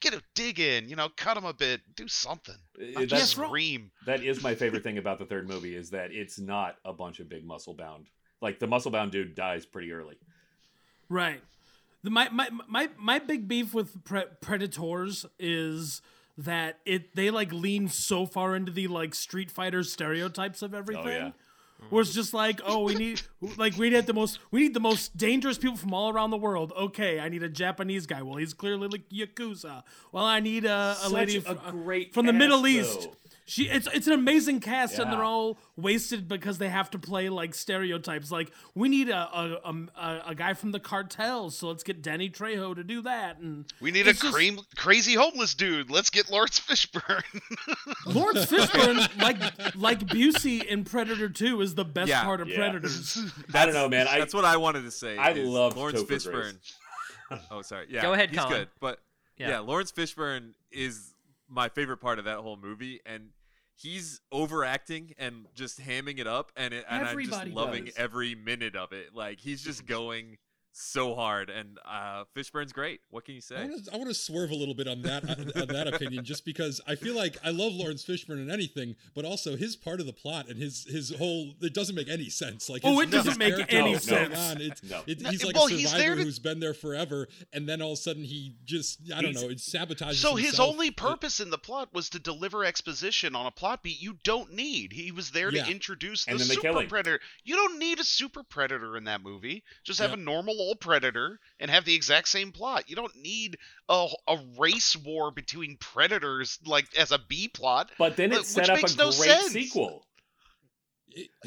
get a dig in, you know, cut him a bit, do something. Uh, Not that's- just scream. That is my favorite thing about the third movie is that it's not a bunch of big muscle bound. Like the muscle bound dude dies pretty early. Right. The, my, my my my big beef with pre- Predators is that it they like lean so far into the like Street Fighter stereotypes of everything. Oh, yeah. Where it's just like, oh, we need like we need the most we need the most dangerous people from all around the world. Okay, I need a Japanese guy. Well, he's clearly like yakuza. Well, I need a, a lady a fr- uh, great from the cast, Middle East. Though. She it's it's an amazing cast and they're all wasted because they have to play like stereotypes. Like we need a a, a, a, a guy from the cartels, so let's get Danny Trejo to do that. And We need a just- cream, crazy homeless dude. Let's get Laurence Fishburne. Laurence Fishburne, like like Busey in Predator Two, is the best Yeah. part of Yeah. Predators. I don't know, man. I That's what I wanted to say. I love Laurence Topher Grace. Fishburne. oh, sorry. Yeah, Go ahead, he's Colin. good, but Yeah. yeah. Laurence Fishburne is my favorite part of that whole movie, and he's overacting and just hamming it up, and it, and I'm just loving does. every minute of it. Like he's just going so hard, and uh, Fishburne's great. What can you I say? want to I want to swerve a little bit on that on that opinion, just because I feel like I love Laurence Fishburne in anything, but also his part of the plot and his his whole it doesn't make any sense. Like, Oh, his- it doesn't make any sense. on, It's, No. it- No, he's like well, a survivor to- who's been there forever, and then all of a sudden he just I don't He's- know, it sabotages. so his himself. only It- purpose in the plot was to deliver exposition on a plot beat you don't need. He was there Yeah. to introduce And the then they kill super him. predator. You don't need a super predator in that movie. Just have Yep. a normal old predator and have the exact same plot. You don't need a, a race war between predators like as a B plot. but then it Which set up a makes great no sense. sequel.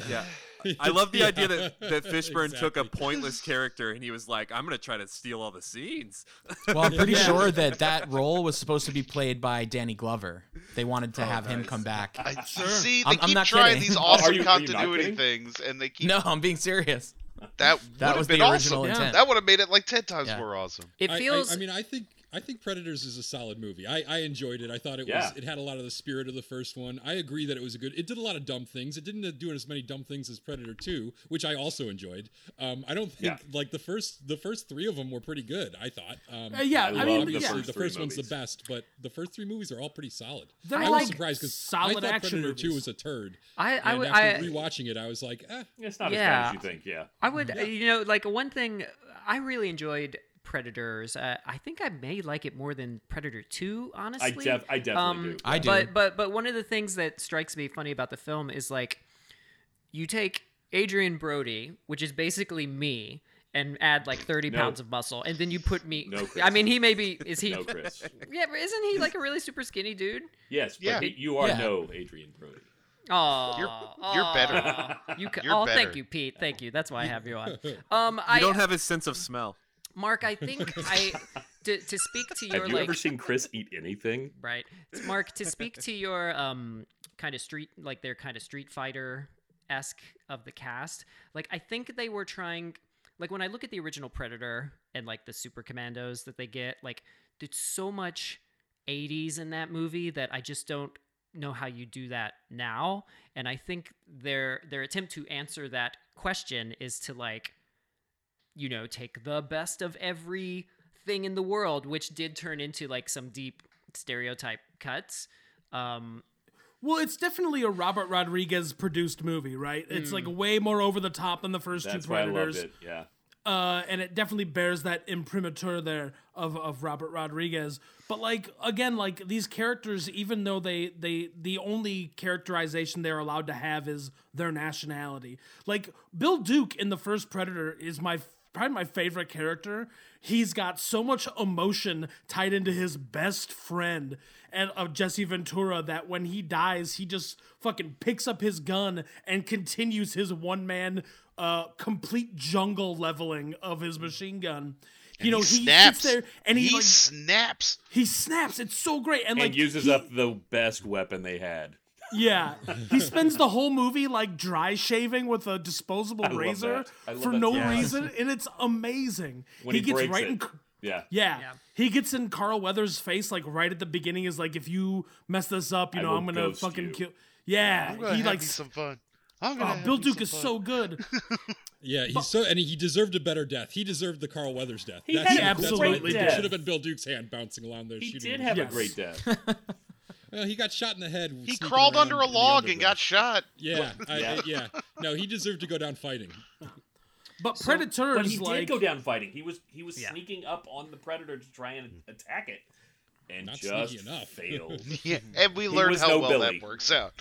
Yeah. I love the idea that, that Fishburne took a pointless character and he was like, I'm going to try to steal all the scenes. Well, I'm pretty Yeah. sure that that role was supposed to be played by Danny Glover. They wanted to Oh, have him come back. I Sure. see. They I'm- I'm not trying kidding. these Are awesome you- are you not continuity things, and they keep No, I'm being serious. That. That would have been the awesome. original Yeah. intent. That would have made it like ten times Yeah. more awesome. It I- I- feels. I, mean, I think I think Predators is a solid movie. I, I enjoyed it. I thought it Yeah. was it had a lot of the spirit of the first one. I agree that it was a good. It did a lot of dumb things. It didn't do as many dumb things as Predator Two, which I also enjoyed. Um, I don't think Yeah. like the first the first three of them were pretty good. I thought. Um, Uh, yeah, I I, mean, the yeah. obviously first the three first one's the best, but the first three movies are all pretty solid. They're I like was surprised because I solid thought action Predator Two was a turd. I, I and would. after I, rewatching it, I was like, eh, It's not Yeah. as bad as you think. Yeah. I would, uh, you know, like one thing I really enjoyed Predators. Uh, I think I may like it more than Predator Two. Honestly, I, def- I definitely Um, do. I do. But but but one of the things that strikes me funny about the film is like you take Adrien Brody, which is basically me, and add like thirty No. pounds of muscle, and then you put me. No, Chris. I mean, he may be. Is he? No, Chris. Yeah, but isn't he like a really super skinny dude? Yes, but Yeah. he- you are Yeah. no Adrien Brody. Oh, You're- you're better. You ca- You're oh, better. thank you, Pete. Thank you. That's why I have you on. Um, You I don't have his sense of smell. Mark. I think I to, to speak to your Have you like ever seen Chris eat anything? right, Mark. To speak to your um kind of street like their kind of Street Fighter esque of the cast. Like I think they were trying. Like when I look at the original Predator and like the Super Commandos that they get, like there's so much 80s in that movie that I just don't know how you do that now. And I think their their attempt to answer that question is to like, you know, take the best of every thing in the world, which did turn into like some deep stereotype cuts. Um, Well, it's definitely a Robert Rodriguez produced movie, right? It's like way more over the top than the first That's two why I loved Predators. it. Yeah. uh, and it definitely bears that imprimatur there of, of Robert Rodriguez. But like again, like these characters, even though they they the only characterization they're allowed to have is their nationality. Like Bill Duke in the first Predator is my probably my favorite character. He's got so much emotion tied into his best friend and of Jesse Ventura that when he dies, he just fucking picks up his gun and continues his one man uh complete jungle leveling of his machine gun. You know, he, snaps. sits there and he, he like snaps. he snaps. It's so great. And, like uses he- up the best weapon they had. Yeah, he spends the whole movie like dry shaving with a disposable I love razor that. I love for that no so much. reason, and it's amazing. When he, he gets right it. in. Yeah. Yeah. Yeah. he gets in Carl Weathers' face like right at the beginning. Is like, if you mess this up, you know, I'm gonna fucking you. kill. Yeah, I'm he have like. some fun. I'm oh, gonna Oh, have Bill Duke is fun. so good. Yeah, he's so and he deserved a better death. He deserved the Carl Weathers death. He That's had a that's great why- death. It should have been Bill Duke's hand bouncing around there He shooting. did him. have Yes. a great death. Well, he got shot in the head. He crawled under a log and got shot. Yeah, I, Yeah. I- yeah. No, he deserved to go down fighting. But Predators, But he like, did go down fighting. He was he was Yeah. sneaking up on the predator to try and attack it. and Not just enough. failed. Yeah, and we learned how no well Billy. that works out.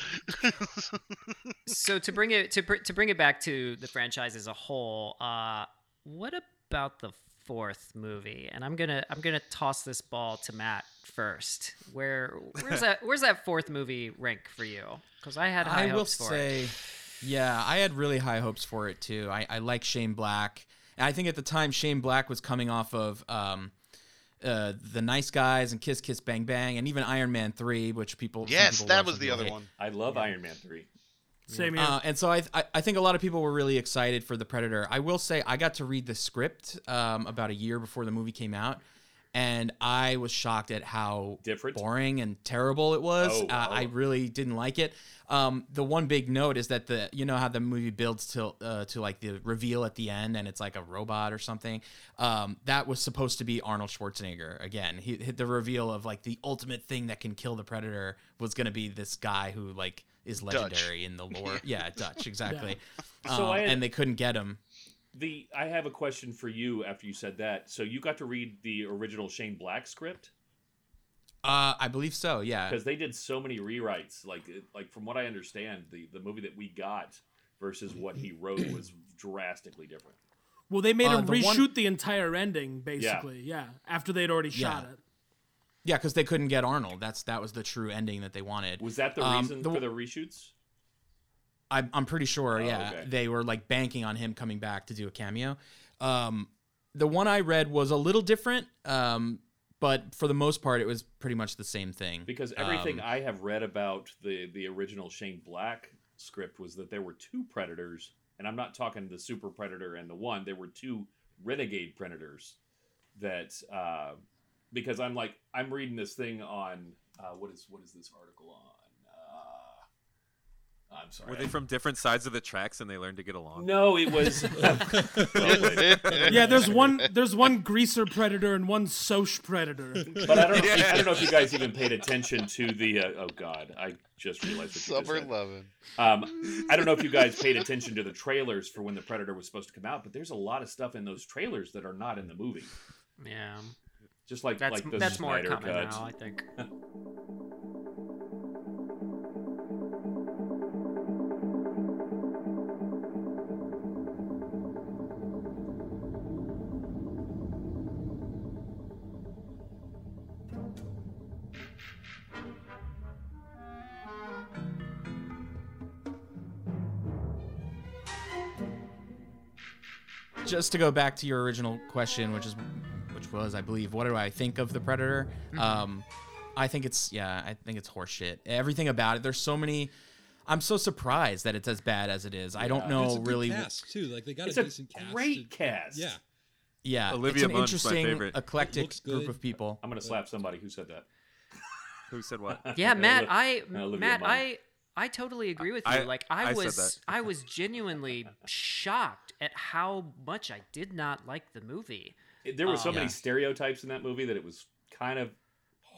so to bring it to to bring it back to the franchise as a whole, uh, what about the fourth movie? And I'm gonna I'm gonna toss this ball to Matt first. Where where's that where's that fourth movie rank for you? Because I had high I will hopes for it. yeah, I had really high hopes for it too. I, I like Shane Black, and I think at the time Shane Black was coming off of um, uh, the Nice Guys and Kiss Kiss Bang Bang, and even Iron Man three, which people yes, people that was the other hate. one. I love Iron Man three. Same here. Uh, and so I, I I think a lot of people were really excited for the Predator. I will say I got to read the script um, about a year before the movie came out, and I was shocked at how Different? boring, and terrible it was. Oh, uh, I really didn't like it. Um, the one big note is that the you know how the movie builds till uh, to like the reveal at the end, and it's like a robot or something. Um, that was supposed to be Arnold Schwarzenegger again. He hit the reveal of like the ultimate thing that can kill the Predator was going to be this guy who like is Dutch. legendary in the lore. yeah, Dutch exactly. So Um, I had- and they couldn't get him. The I have a question for you after you said that. So you got to read the original Shane Black script Uh, I believe so. Yeah. because they did so many rewrites. Like like from what I understand, the the movie that we got versus what he wrote was drastically different. well, they made uh, him the one- reshoot the entire ending, basically. Yeah, after they'd already shot Yeah. it. Yeah, because they couldn't get Arnold. That's that was the true ending that they wanted. Was that the Um, reason the- for the reshoots? I'm, I'm pretty sure, Oh, yeah. okay. They were like banking on him coming back to do a cameo. Um, the one I read was a little different, um, but for the most part, it was pretty much the same thing. Because everything Um, I have read about the the original Shane Black script was that there were two predators, and I'm not talking the super predator and the one. There were two renegade predators that uh, because I'm like I'm reading this thing on uh, what is what is this article on? Uh, I'm sorry. Were they from different sides of the tracks and they learned to get along? No, it was. Yeah, there's one there's one greaser predator and one Soc predator. But I don't, know, I don't know if you guys even paid attention to the. Uh, oh God, I just realized what you Summer loving. Um, I don't know if you guys paid attention to the trailers for when the Predator was supposed to come out, but there's a lot of stuff in those trailers that are not in the movie. Yeah, Just like that's like the that's more Snyder common cut. now. I think. just to go back to your original question, which is, which was, I believe, what do I think of the Predator? Mm-hmm. Um, I think it's, yeah, I think it's horseshit. Everything about it. There's so many. I'm so surprised that it's as bad as it is. I don't know it's a good really. cast too. Like they got It's a a decent cast. great to- cast. Yeah, Yeah, Olivia it's an Munn's my interesting, favorite. eclectic group of people. I'm gonna slap somebody who said that. Who said what? Yeah, Matt, I Olivia Matt, Munn. I I totally agree with you. I- like I, I was. I was genuinely shocked at how much I did not like the movie. There were oh, so Oh. many Yeah. stereotypes in that movie that it was kind of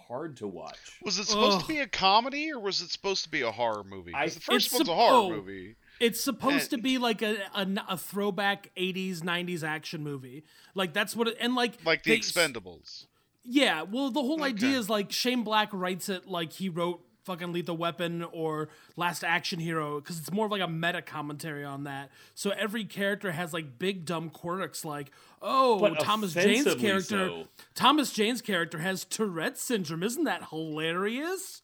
hard to watch. Was it supposed Ugh. to be a comedy or was it supposed to be a horror movie? 'Cause I- the first It's one's a horror oh. movie. It's supposed to be like a, a, a throwback 80s 90s action movie. Like that's what it and like Like the they- Expendables. Yeah, well the whole Okay. idea is like Shane Black writes it like he wrote fucking Lethal Weapon or Last Action Hero cuz it's more of like a meta commentary on that. So every character has like big dumb quirks like oh But Thomas Jane's character so. Thomas Jane's character has Tourette syndrome. Isn't that hilarious?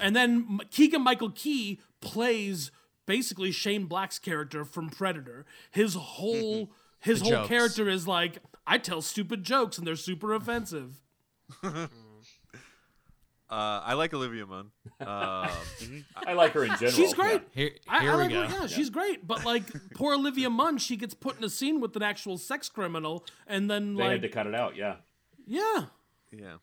and then Keegan Michael Key plays basically Shane Black's character from Predator. His whole mm-hmm. his The whole jokes. character is like I tell stupid jokes and they're super offensive. Uh, I like Olivia Munn. Um, I like her in general. She's great. Here, here I we like go. her. Yeah, she's great. But like poor Olivia Munn, she gets put in a scene with an actual sex criminal, and then They like had to cut it out. Yeah. yeah, yeah.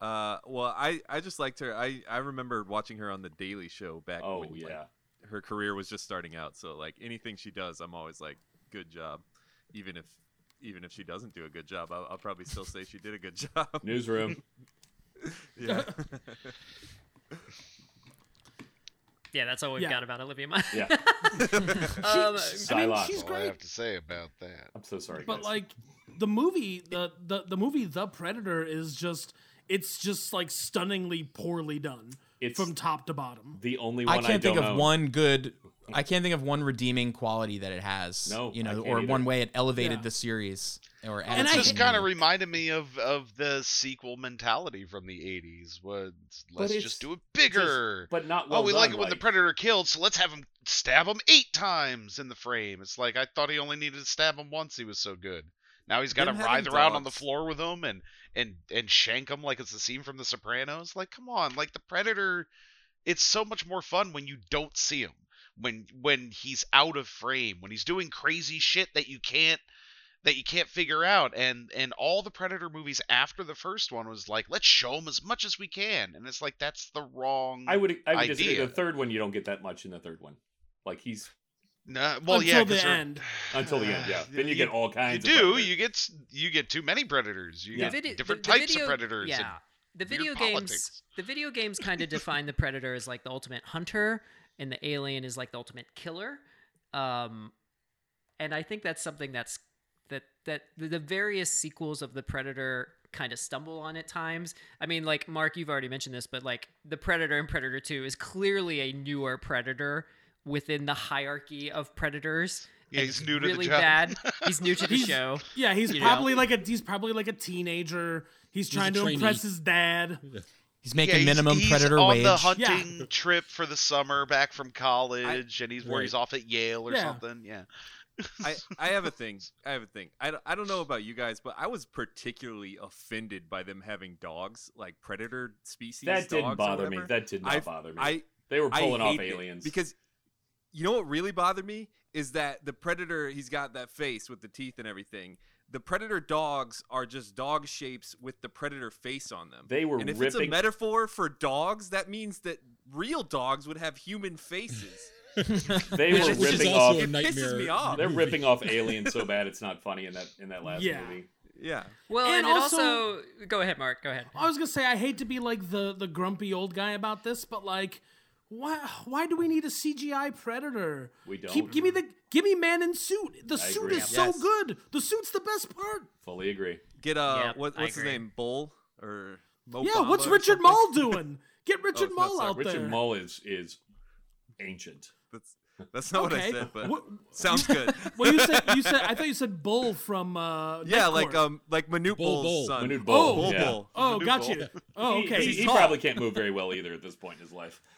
Uh, well, I, I just liked her. I, I remember watching her on the Daily Show back Oh when like, yeah. her career was just starting out. So like anything she does, I'm always like, good job. Even if even if she doesn't do a good job, I'll, I'll probably still say she did a good job. Newsroom. yeah. Yeah, that's all we've Yeah. got about Olivia Munn. Yeah. um, I mean, Psylocke. she's That's all I great. have to say about that. I'm so sorry. But guys. like the movie, the, the the movie The Predator is just it's just like stunningly poorly done It's from top to bottom. the only I one I, can't think don't of own. one good. I can't think of one redeeming quality that it has. No, you I know, can't or either. one way it elevated Yeah. the series or And added It just kind of reminded me of of the sequel mentality from the '80s. Was let's just do it Just- bigger. but not oh, well we done, like it when the predator killed, so let's have him stab him eight times in the frame. It's like I thought he only needed to stab him once. He was so good. Now he's got to Them writhe having around on the floor with him and and and shank him like it's the scene from The Sopranos. Like, come on, like the predator. It's so much more fun when you don't see him. When when he's out of frame, when he's doing crazy shit that you can't that you can't figure out and and all the predator movies after the first one was like let's show him as much as we can and it's like that's the wrong I would I would disagree. The third one you don't get that much in the third one. Like he's Nah, well Until yeah the 'cause they're- end. until the end, yeah. Then you get all you kinds. do of you get you get too many predators you Yeah. get The different the- the types video- of predators Yeah. The video games politics. the video games kind of define the predator as like the ultimate hunter and the alien is like the ultimate killer. Um and I think that's something that's that that the, the various sequels of the predator kind of stumble on at times. I mean like Mark you've already mentioned this but like the predator and Predator 2 is clearly a newer predator within the hierarchy of predators. Yeah, he's new to the really job. bad. He's new to the He's- show. Yeah, he's You know? probably like a he's probably like a teenager. He's trying a to impress his dad. He's yeah, making he's- minimum he's predator on wage. the hunting trip for the summer back from college and he's where Right. he's off at Yale or Yeah. something yeah I, I have a thing. I have a thing. I don't, I don't know about you guys, but I was particularly offended by them having dogs, like predator species. That didn't bother me. That did not I've- bother me. I they were pulling off aliens. because you know what really bothered me is that the predator he's got that face with the teeth and everything. The predator dogs are just dog shapes with the predator face on them. They were and if it's a metaphor for dogs, that means that real dogs would have human faces. they were is- which is ripping also off. a It pisses me off. They're movie. ripping off Alien so bad it's not funny in that in that last Yeah. movie. yeah. Well, And and, it also- also go ahead Mark, go ahead. I was gonna say I hate to be like the the grumpy old guy about this, but like, why why do we need a CGI predator? We don't. Keep give me the give me man in suit. The suit agree. is so Yes. good. The suit's the best part. Fully agree. Get uh, Yep, what, what's his name? Bull or Mo yeah, Bamba what's Richard something? Mall doing? Get Richard no, Mall sorry, out Richard there. Mull is is ancient. That's that's not what I said, but What- sounds good. well, you said you said I thought you said Bull from uh yeah, like um, like Manute Bol, Bull's Bull. son. Manute Oh, Bull. Bull yeah. Bull. Oh, Manute got Bull. you. Oh, okay. He, He's he probably can't move very well either at this point in his life.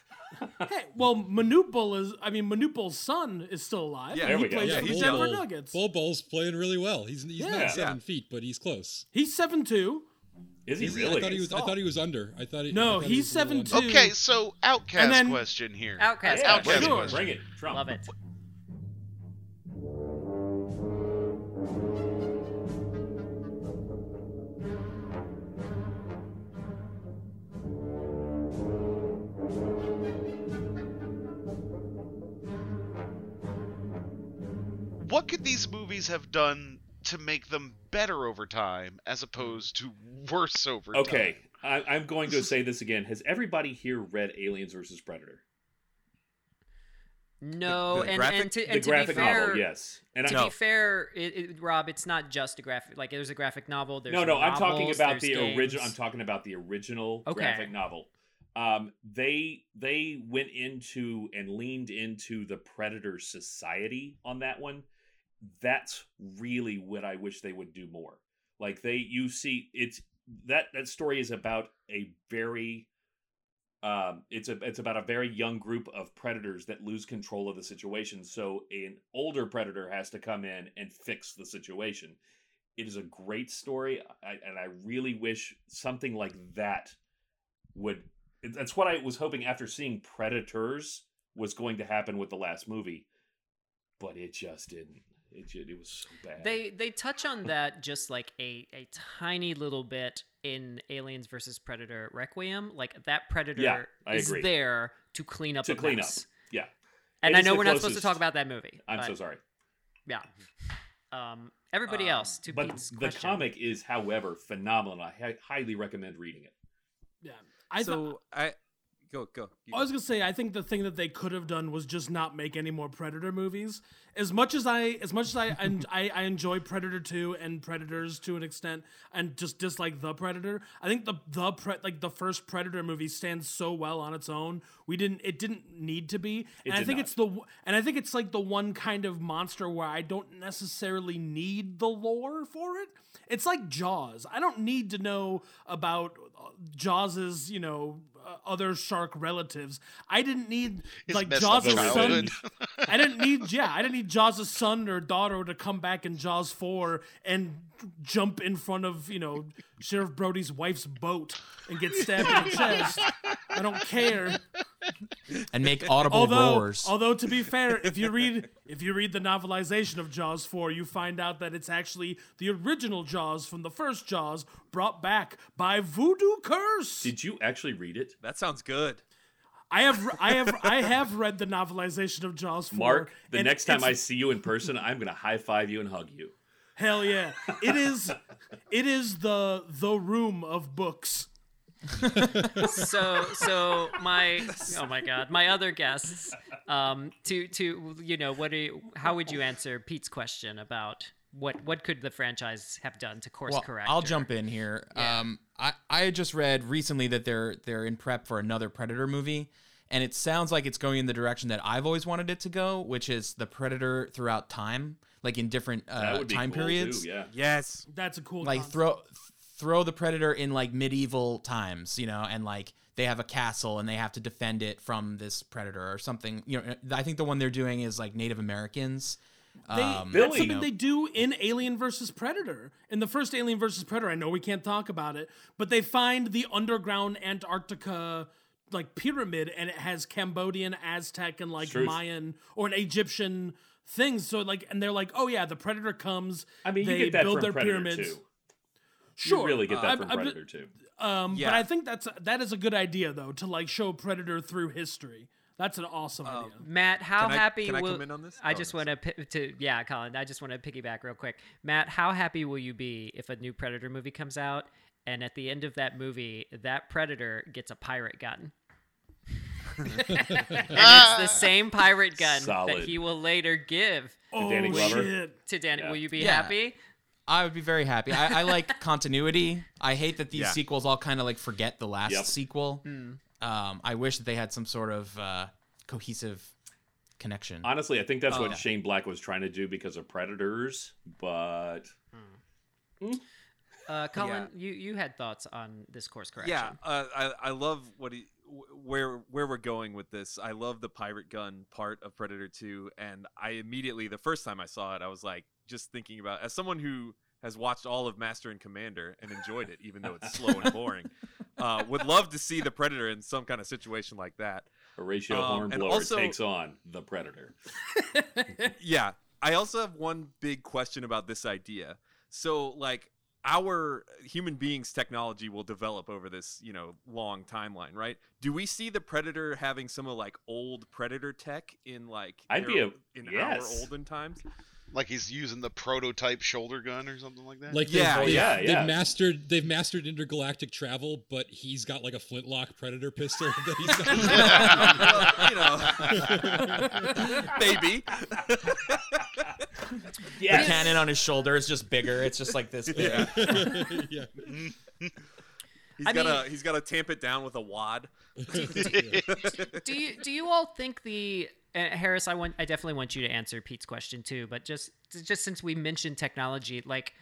Hey, well, Manute Bol is. I mean, Manute Bol's son is still alive. Yeah, and there he we go. plays Yeah, for the he's Denver young. Nuggets. Bol Bol's playing really well. He's he's Yeah. not seven Yeah. feet, but he's close. He's seven two. Is he He's- really? I thought he was. I thought he was under. I thought he. No, I thought he's was a little 7'2". under. okay so outcast then- question here Outcast yeah, question. bring, Sure. it, bring it. Trump. Love it. what could these movies have done to make them better over time as opposed to worse over time? Okay, I, I'm going to say this again. Has everybody here read Aliens versus Predator? No, the and, graphic- and to, The and to graphic be fair, novel, yes. And To I, be fair, it, it, Rob, it's not just a graphic. Like there's a graphic novel. There's no, no, I'm talking about the original. I'm talking about the original Okay. graphic novel. Um, they they went into and leaned into the Predator Society on that one. That's really what I wish they would do more. Like they, you see, it's that that story is about a very um it's a it's about a very young group of predators that lose control of the situation. So an older predator has to come in and fix the situation. It is a great story. I, and i really wish something like that would that's what i was hoping after seeing predators was going to happen with the last movie but it just didn't it, it was so bad They they touch on that just like a a tiny little bit in Aliens versus Predator Requiem. Like that Predator Yeah, is agree. there to clean up To a clean mess. yeah And It I know we're not supposed to talk about that movie. i'm but, so sorry Yeah. Um. Everybody Um, else. To but Pete's the question. comic is however phenomenal i hi- highly recommend reading it Yeah, I so thought I Go go. You I was gonna say, I think the thing that they could have done was just not make any more Predator movies. As much as I, as much as I, and I, I enjoy Predator Two and Predators to an extent, and just dislike the Predator. I think the the pre, like the first Predator movie stands so well on its own. We didn't, it didn't need to be, and I think not. it's the, and I think it's like the one kind of monster where I don't necessarily need the lore for it. It's like Jaws. I don't need to know about Jaws's, you know, uh, other shark relatives. I didn't need His like messed up Jaws' son. I didn't need, yeah, I didn't need Jaws' son or daughter to come back in Jaws four and jump in front of you know Sheriff Brody's wife's boat and get stabbed in the chest. I don't care. and make audible Although, roars. although to be fair, if you read if you read the novelization of Jaws 4, you find out that it's actually the original Jaws from the first Jaws brought back by Voodoo Curse. Did you actually read it? That sounds good. I have I have I have read the novelization of Jaws 4. Mark, the next time I see you in person, I'm going to high five you and hug you. Hell yeah. It is it is the the room of books. so so my oh my god my other guests um to to you know what do you, how would you answer pete's question about what what could the franchise have done to course well, correct I'll or- jump in here. Yeah. Um, I I just read recently that they're they're in prep for another Predator movie, and it sounds like it's going in the direction that I've always wanted it to go, which is the Predator throughout time, like in different uh, time cool, periods. Too, yeah. Yes. That's a cool like concept. throw throw the predator in like medieval times you know and like they have a castle and they have to defend it from this predator or something you know i think the one they're doing is like native americans They, um, that's Billy. something you know, they do in Alien versus Predator. In the first Alien versus Predator, I know we can't talk about it, but they find the underground Antarctica like pyramid, and it has Cambodian, Aztec, and like Truth. Mayan or an Egyptian things. So like, and they're like, oh yeah, the Predator comes. I mean, you they get that build from their Predator pyramids. too. Sure, You really get that I'm- from I'm- Predator too. Um, Yeah. but I think that's that is a good idea though to like show Predator through history. That's an awesome idea. Matt, how Can I- happy can I will come in on this? I Oh, just want to to yeah, Colin. I just want to piggyback real quick. Matt, how happy will you be if a new Predator movie comes out and at the end of that movie, that Predator gets a pirate gun? and it's the same pirate gun that he will later give oh Danny Glover? shit! to Danny. Yeah. Will you be Yeah. happy? I would be very happy i, I like continuity i hate that these Yeah. sequels all kind of like forget the last Yep. sequel Hmm. um, i wish that they had some sort of uh, cohesive connection Honestly, I think that's Oh, what yeah. Shane Black was trying to do because of Predators, but Uh, Colin, Yeah. you you had thoughts on this course correction. Yeah, uh, I I love what he wh- where where we're going with this. I love the pirate gun part of Predator 2 and I immediately the first time I saw it I was like just thinking about as someone who has watched all of Master and Commander and enjoyed it even though it's slow and boring. Uh, would love to see the Predator in some kind of situation like that. Horatio Um, Hornblower also- takes on the Predator. yeah i also have one big question about this idea so like our human beings technology will develop over this you know long timeline right do we see the predator having some of like old predator tech in like I'd be a- in yes. our olden times Like he's using the prototype shoulder gun or something like that. Like Yeah, they've, they've, yeah, they've mastered they've mastered intergalactic travel, but he's got like a flintlock predator pistol that he's got. well, you know. Maybe. The cannon on his shoulder is just bigger. It's just like this big. yeah. he's I got mean- to he's got to tamp it down with a wad. Do you do you all think the uh, Harris? I want I definitely want you to answer Pete's question too, but just just since we mentioned technology, like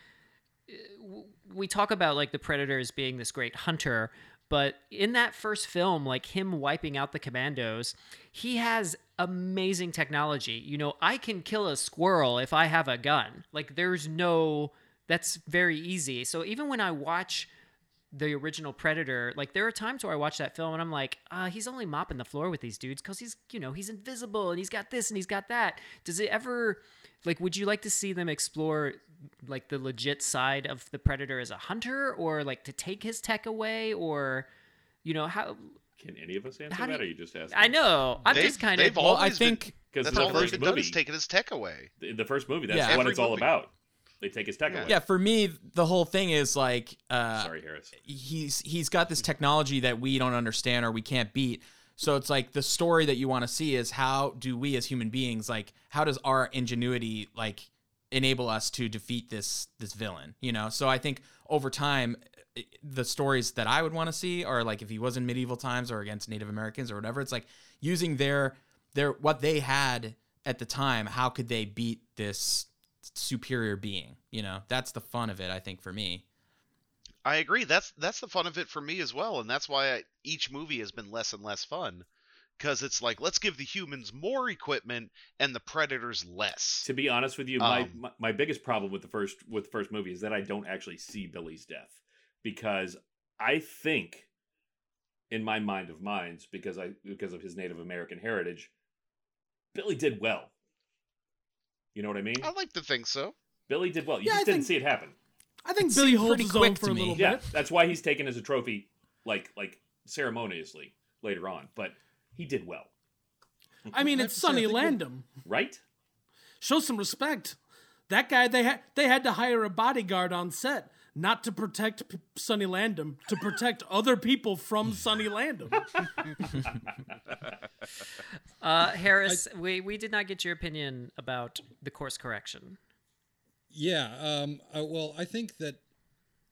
uh, we talk about like the predator as being this great hunter, but in that first film, like him wiping out the commandos, he has amazing technology. You know, I can kill a squirrel if I have a gun. Like there's no that's very easy. So even when I watch the original Predator, like there are times where I watch that film and I'm like, uh, he's only mopping the floor with these dudes because he's, you know, he's invisible and he's got this and he's got that. Does it ever, like, would you like to see them explore like the legit side of the Predator as a hunter or like to take his tech away or, you know, how? Can any of us answer that? you- Or are you just asking? I know. I'm They've- just kind they've of. well i always been- think because That's the all they've first been done movie, is taking his tech away. in the first movie, that's Yeah. what Every it's all about. They take his tech Yeah. away. yeah for me the whole thing is like uh Sorry, Harris. he's he's got this technology that we don't understand or we can't beat So it's like the story that you want to see is how do we as human beings like how does our ingenuity like enable us to defeat this this villain, you know? So I think over time the stories that I would want to see are like if he was in medieval times or against Native Americans or whatever, it's like using their their what they had at the time, how could they beat this superior being, you know? That's the fun of it I think for me. I agree. That's that's the fun of it for me as well, and that's why I, each movie has been less and less fun. Because it's like let's give the humans more equipment and the predators less. To be honest with you, my, Um, my my biggest problem with the first with the first movie is that I don't actually see Billy's death because I think, in my mind of minds, because I because of his Native American heritage, Billy did well. You know what I mean? I like to think so. Billy did well. You Yeah, just I didn't think- see it happen. I think It Billy holds pretty his own for to a me. little Yeah, bit. Yeah, that's why he's taken as a trophy, like like ceremoniously later on. But he did well, I mean, it's have to Sonny Landham. right? Show some respect. That guy, they had they had to hire a bodyguard on set, not to protect P- Sonny Landham, to protect other people from Sonny Landham. Uh, Harris, we, we did not get your opinion about the course correction. Yeah. Um, uh, well, I think that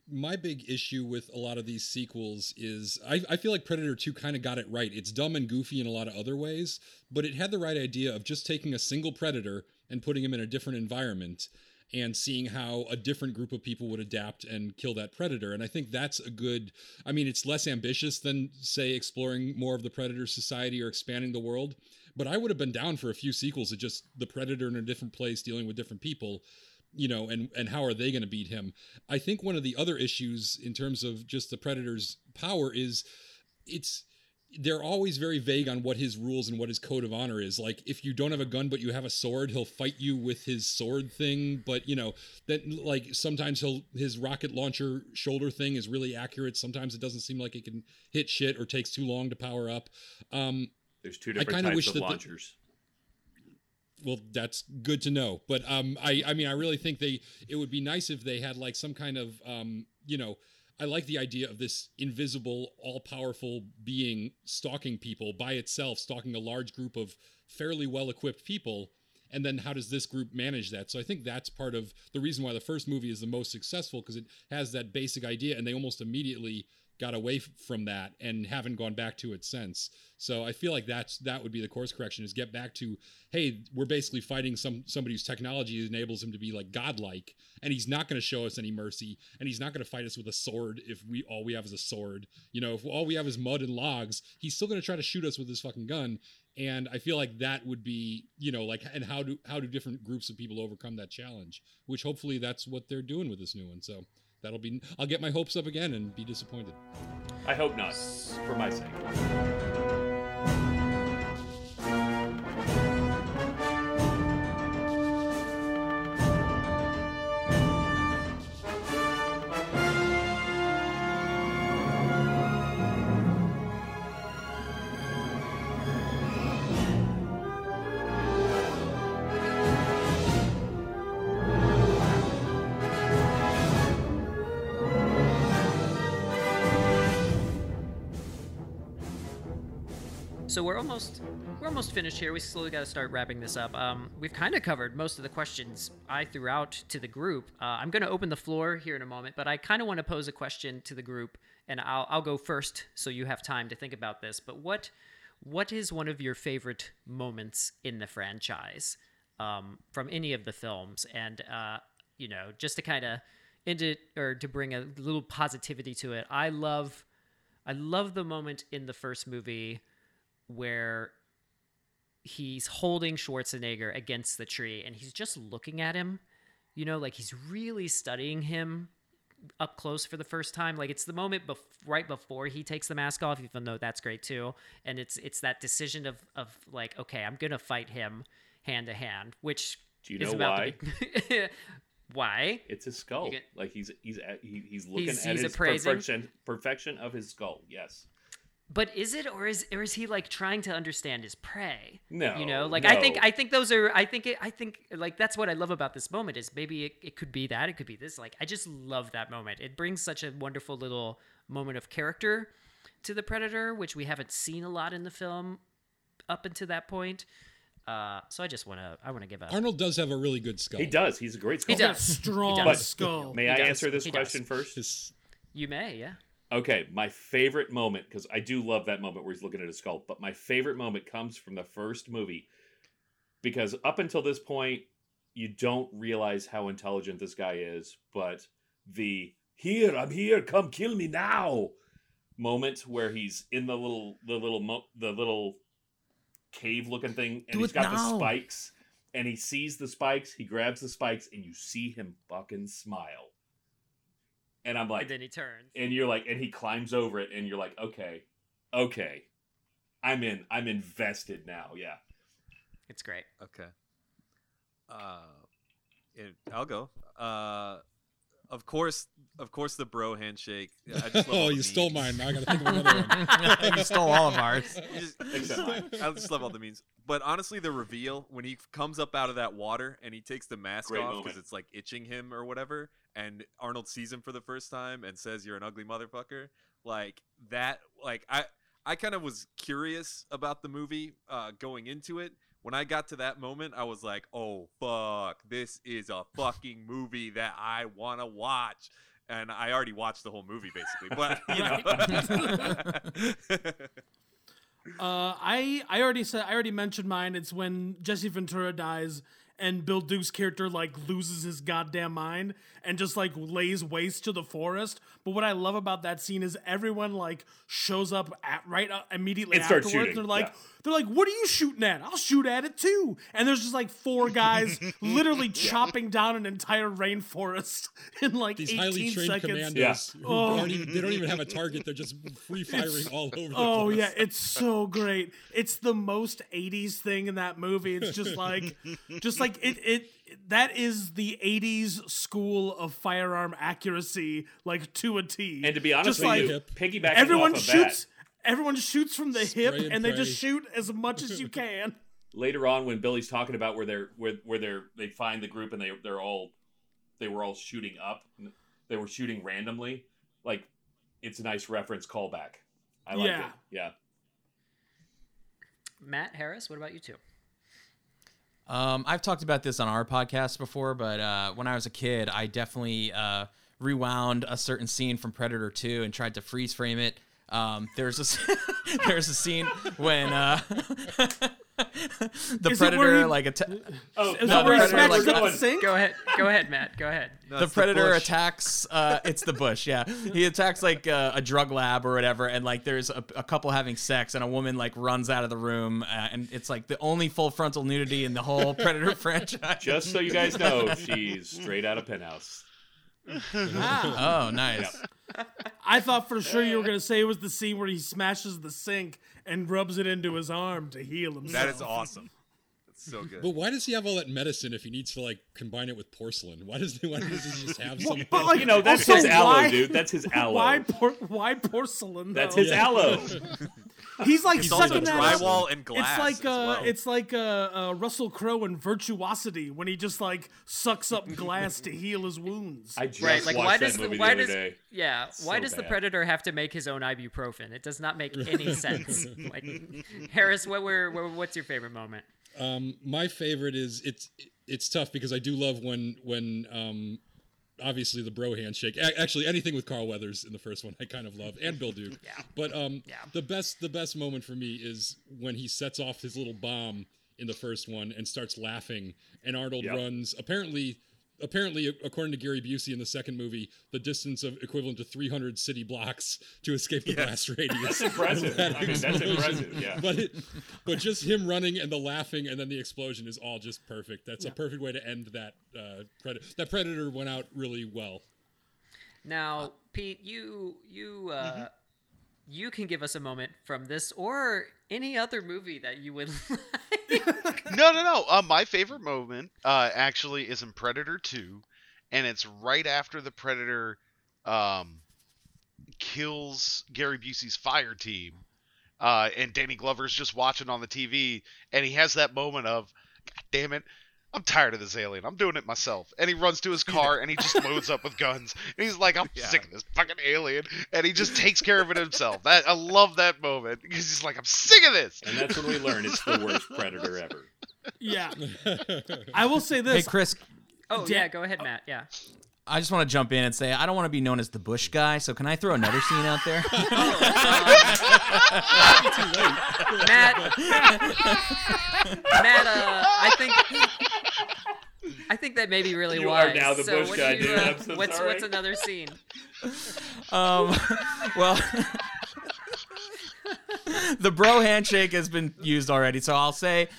my big issue with a lot of these sequels is I, I feel like Predator 2 kind of got it right. It's dumb and goofy in a lot of other ways, but it had the right idea of just taking a single Predator and putting him in a different environment and seeing how a different group of people would adapt and kill that predator. And i think that's a good i mean it's less ambitious than say exploring more of the predator society or expanding the world but i would have been down for a few sequels of just the predator in a different place dealing with different people you know and and how are they going to beat him? I think one of the other issues in terms of just the predator's power is it's they're always very vague on what his rules and what his code of honor is. Like if you don't have a gun but you have a sword he'll fight you with his sword thing. But you know then like sometimes he'll his rocket launcher shoulder thing is really accurate. Sometimes it doesn't seem like it can hit shit or takes too long to power up. Um There's two different types wish of that the- launchers. well that's good to know. But um i i mean i really think they it would be nice if they had like some kind of um you know i like the idea of this invisible all-powerful being stalking people by itself stalking a large group of fairly well-equipped people. And then how does this group manage that? So i think that's part of the reason why the first movie is the most successful because it has that basic idea and they almost immediately got away from that and haven't gone back to it since. So i feel like that's that would be the course correction is get back to hey we're basically fighting some somebody whose technology enables him to be like godlike and he's not going to show us any mercy and he's not going to fight us with a sword if we all we have is a sword. You know if all we have is mud and logs he's still going to try to shoot us with his fucking gun and i feel like that would be you know like and how do how do different groups of people overcome that challenge which hopefully that's what they're doing with this new one so that'll be i'll get my hopes up again and be disappointed I hope not, for my sake. So we're almost we're almost finished here. We slowly got to start wrapping this up. Um, we've kind of covered most of the questions I threw out to the group. Uh, I'm going to open the floor here in a moment, but I kind of want to pose a question to the group, and I'll I'll go first so you have time to think about this. But what what is one of your favorite moments in the franchise um, from any of the films? And uh, you know, just to kind of end it or to bring a little positivity to it, I love I love the moment in the first movie where he's holding Schwarzenegger against the tree and he's just looking at him. You know, like he's really studying him up close for the first time. Like it's the moment bef- right before he takes the mask off, even though that's great too. And it's it's that decision of of like, okay, I'm gonna fight him hand to hand, which Do you is know about why? be why? It's his skull. get- like he's he's at, he, he's looking He's- at he's his appraising? perfection perfection of his skull. Yes. But is it or is or is he like trying to understand his prey? No, you know, like I think. I think those are I think it, I think like that's what I love about this moment is maybe it, it could be that it could be this like I just love that moment. It brings such a wonderful little moment of character to the Predator, which we haven't seen a lot in the film up until that point. Uh, so I just want to I want to give a Arnold does have a really good skull. He does. He's a great He sculptor. does. strong He does. skull. May He I does. answer this He does. question first? His- you may yeah Okay, my favorite moment because I do love that moment where he's looking at his skull, but my favorite moment comes from the first movie because up until this point you don't realize how intelligent this guy is, but the "here, I'm here, come kill me now" moment where he's in the little the little mo- the little cave looking thing and Do he's got the spikes and he sees the spikes, he grabs the spikes and you see him fucking smile. And I'm like and then he turns and you're like and he climbs over it and you're like okay okay i'm in i'm invested now yeah it's great Okay. Uh, it, I'll go. Uh, of course, of course, the bro handshake. I just love oh, the you stole memes. mine. I gotta think of another one. you stole all of ours. Just- Except mine. I just love all the memes. But honestly, the reveal when he comes up out of that water and he takes the mask Great off because it's like itching him or whatever, and Arnold sees him for the first time and says, "You're an ugly motherfucker." Like that. Like I, I kind of was curious about the movie uh, going into it. When I got to that moment, I was like, "Oh fuck, this is a fucking movie that I want to watch." And I already watched the whole movie basically, but you know. Uh, I I already said I already mentioned mine. It's when Jesse Ventura dies and Bill Duke's character like loses his goddamn mind and just like lays waste to the forest. But what I love about that scene is everyone like shows up at right uh, immediately And afterwards. shooting, They're like yeah. they're like, "What are you shooting at? I'll shoot at it too." And there's just like four guys literally chopping down an entire rainforest in like These 18 highly trained seconds. commandos Yeah. who Oh. aren't even, they don't even have a target. They're just free firing all over the place. Oh place. yeah, it's so great. It's the most 80s thing in that movie. It's just like just like it it that is the 80s school of firearm accuracy like to a T. and to be honest Just with like you piggybacking everyone off of shoots that everyone shoots from the hip and, and they just shoot as much as you can. later on when billy's talking about where they're where, where they're they find the group and they they're all they were all shooting up they were shooting randomly like it's a nice reference callback i like Yeah. it yeah matt harris what about you two Um, I've talked about this on our podcast before, but uh, when I was a kid, I definitely uh, rewound a certain scene from Predator 2 and tried to freeze frame it. Um, there's a there's a scene when uh, the Is predator he- like atta- oh Is No, that where he the Predator, smashes like, up the sink? go ahead go ahead matt go ahead No, the predator bush. attacks uh it's the bush yeah he attacks like uh, a drug lab or whatever and like there's a, a couple having sex and a woman like runs out of the room uh, and it's like the only full frontal nudity in the whole predator franchise just so you guys know she's straight out of penthouse. oh nice I thought for sure you were gonna say it was the scene where he smashes the sink and rubs it into his arm to heal himself. That is awesome. That's so good. But why does he have all that medicine if he needs to like combine it with porcelain? Why does he, why does he just have some? But like, you know that's also, his aloe why- dude that's his aloe Why por- why porcelain? that's though? his aloe He's like He's sucking that up. drywall and glass. It's like uh, well. it's like uh, uh, Russell Crowe in Virtuosity when he just like sucks up glass to heal his wounds. i just right like watched why that does the, movie why the other does day yeah why So does the predator have to make his own ibuprofen it does not make any sense like harris what were what, what's your favorite moment Um, my favorite is it's it's tough because I do love when when um, obviously the bro handshake. A- actually, anything with Carl Weathers in the first one, I kind of love, and Bill Duke. Yeah. But um, Yeah. the best the best moment for me is when he sets off his little bomb in the first one and starts laughing, and Arnold Yep. runs apparently. Apparently, according to Gary Busey in the second movie, the distance of equivalent to 300 city blocks to escape the blast radius. that's impressive That i mean that's impressive yeah But it, but just him running and the laughing and then the explosion is all just perfect. That's a perfect way to end that uh, predator. That predator went out really well. Now, Pete, you you uh, you can give us a moment from this or any other movie that you would like. no, no, no. Uh, my favorite moment uh, actually is in Predator 2, and it's right after the Predator um, kills Gary Busey's fire team, uh, and Danny Glover's just watching on the TV, and he has that moment of, God damn it, I'm tired of this alien. I'm doing it myself. And he runs to his car and he just loads up with guns. And he's like, I'm Yeah. sick of this fucking alien. And he just takes care of it himself. That I love that moment because he's like, I'm sick of this. And that's when we learn it's the worst predator ever. Yeah. I will say this. Hey. Chris, Oh Da- yeah, go ahead, Matt. Yeah. I just want to jump in and say I don't want to be known as the Bush guy, so can I throw another scene out there? Matt. Matt, uh, I think. I think that may be really You are wise. now the so Bush guy, you, dude. uh, I'm so what's sorry. what's another scene? Um, well, the bro handshake has been used already, so I'll say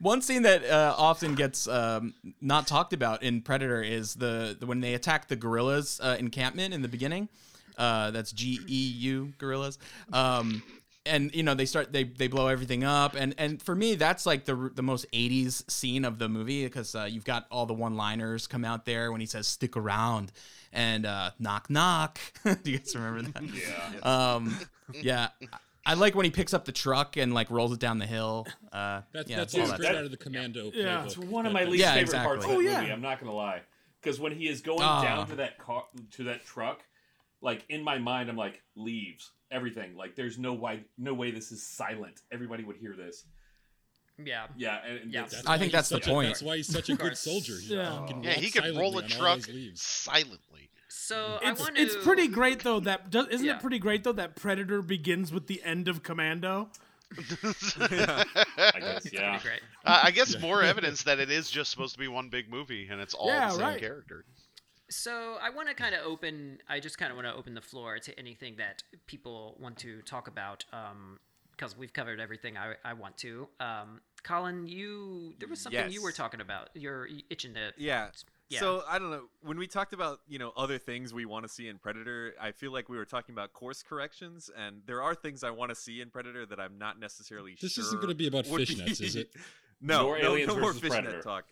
one scene that uh, often gets um, not talked about in Predator is the, the when they attack the guerrillas uh, encampment in the beginning. Uh, that's G E U guerrillas. Um, and you know they start they they blow everything up and and for me that's like the the most 80s scene of the movie because uh, you've got all the one liners come out there when he says stick around and uh, knock knock do you guys remember that Yeah. um yeah I like when he picks up the truck and like rolls it down the hill. Uh, That's yeah, that's all all that out of the Commando. Yeah. playbook. It's one of my least Yeah, favorite exactly. parts of Oh, that yeah. movie. I'm not gonna lie, because when he is going Ah. down to that car to that truck, like in my mind, I'm like leaves everything. Like there's no way, no way this is silent. Everybody would hear this. Yeah. Yeah, and, and Yeah. I think that's the such a- point. that's why he's such a good soldier. He Yeah. can Yeah, he could roll a truck silently. So It's, I want it's pretty great though that does, isn't Yeah. it pretty great though that Predator begins with the end of Commando? I guess, yeah. Uh, I guess more evidence that it is just supposed to be one big movie and it's all Yeah, the same right. character. So I want to kind of open. I just kind of want to open the floor to anything that people want to talk about, because we've covered everything I, I want to. Um, Colin, you there was something you were talking about. You're itching to. Yeah. Yeah. So I don't know. When we talked about you know other things we want to see in Predator, I feel like we were talking about course corrections, and there are things I want to see in Predator that I'm not necessarily sure. This sure. isn't gonna be about would fishnets, is it? no, Nor no, Aliens no more fishnet Predator. talk.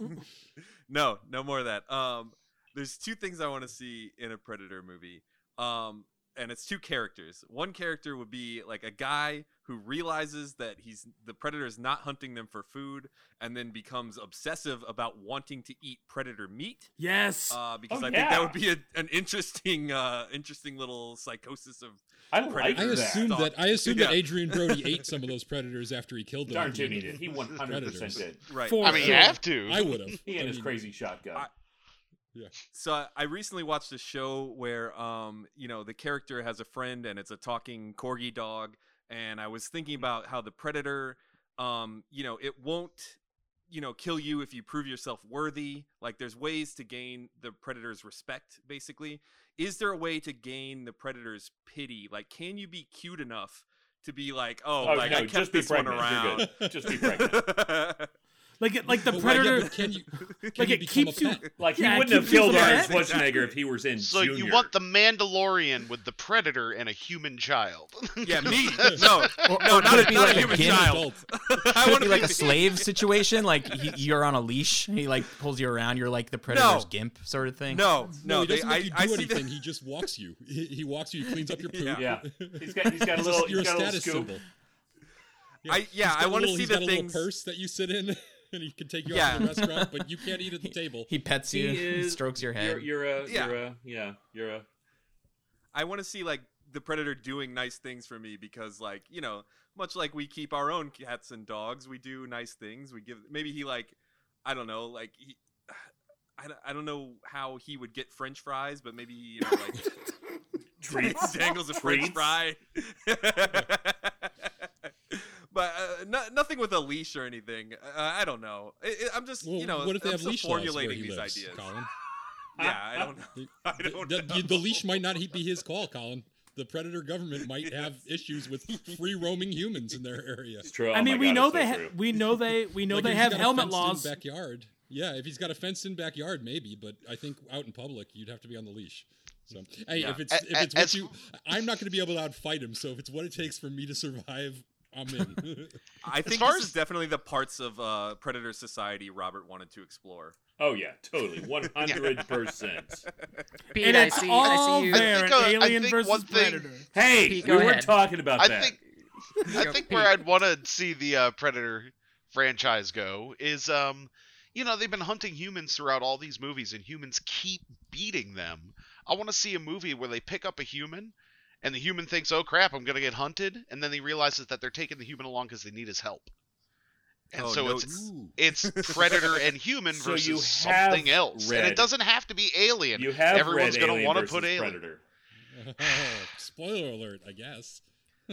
no, no more of that. Um, there's two things I want to see in a Predator movie. Um, and it's two characters. One character would be like a guy who realizes that he's the predator is not hunting them for food, and then becomes obsessive about wanting to eat predator meat. Yes. Uh, because Oh, I think that would be a, an interesting, uh, interesting little psychosis of. I like Predator. I assume that I assume that Adrien Brody ate some of those predators after he killed them. Darn at the end Jimmy did. He 100 percent did. Right. For I mean, you have to. I would have. He and his crazy shotgun. I- So I- recently watched a show where, um, you know, the character has a friend and it's a talking corgi dog, and I was thinking about how the predator, um, you know, it won't, you know, kill you if you prove yourself worthy. Like, there's ways to gain the predator's respect. Basically, is there a way to gain the predator's pity? Like, can you be cute enough to be like, oh, oh like no, I kept this one pregnant. around. Just be pregnant. like it, like the But why- yeah, Predator. can you can like you it keeps you. Like Yeah, he it wouldn't have keeps you killed from Arnold that. Schwarzenegger if he was in So Junior. you want the Mandalorian with the Predator and a human child? yeah, me. No, Or, no, or not could a, be not like a a human gimp? child. I Could it want be like a slave situation? Like he, you're on a leash, he like pulls you around. You're like the predator's No. gimp, sort of thing. No, No, no, he doesn't I, make you do I see anything. that. He just walks you. He, he walks you. He cleans up your poop. Yeah. Yeah, he's got he's got a little a, you're a got a little status scoop. symbol. I yeah, He's got I a want to see he's the little things. purse that you sit in, and he can take you Yeah. out to the restaurant, but you can't eat at the table. He pets He you, he is- strokes your You're, head. you're a Yeah. you're a yeah you're a I want to see like the predator doing nice things for me because like you know, much like we keep our own cats and dogs, we do nice things. We give maybe he like I don't know like he. I don't, I don't know how he would get French fries, but maybe he, you know, like treats. dangles a French Treats. fry. But uh, no, nothing with a leash or anything. Uh, I don't know. I, I- I'm just, Well, you know, what if they I'm have still leash laws where formulating he these lives, ideas. Colin? Yeah, I don't know. The, I don't the- know. the- the leash might not be his call, Colin. The predator government might have issues with free roaming humans in their area. It's true. I Oh mean, we God, know it's so they ha- we know they we know Like, they have helmet fenced-in laws. backyard. Yeah, if he's got a fenced in backyard, maybe. But I think out in public, you'd have to be on the leash. So, hey, Yeah. if it's if it's what you, I'm not going to be able to outfight him. So if it's what it takes for me to survive, I'm in. I think far this as- is definitely the parts of uh, Predator Society Robert wanted to explore. Oh yeah, totally, one hundred percent. Pete, and I it's see. all I see you. there think, in uh, I Alien think versus one thing- Predator. Hey, Pete, we go were ahead. talking about I that. think I think where I'd want to see the uh, Predator franchise go is um you know, they've been hunting humans throughout all these movies, and humans keep beating them. I want to see a movie where they pick up a human, and the human thinks, "Oh crap, I'm gonna get hunted," and then he realizes that they're taking the human along because they need his help. And Oh, so no, it's Ooh. it's predator and human So versus you something have else, and it doesn't have to be alien. You have Everyone's gonna wanna versus put alien. Predator. Spoiler alert, I guess.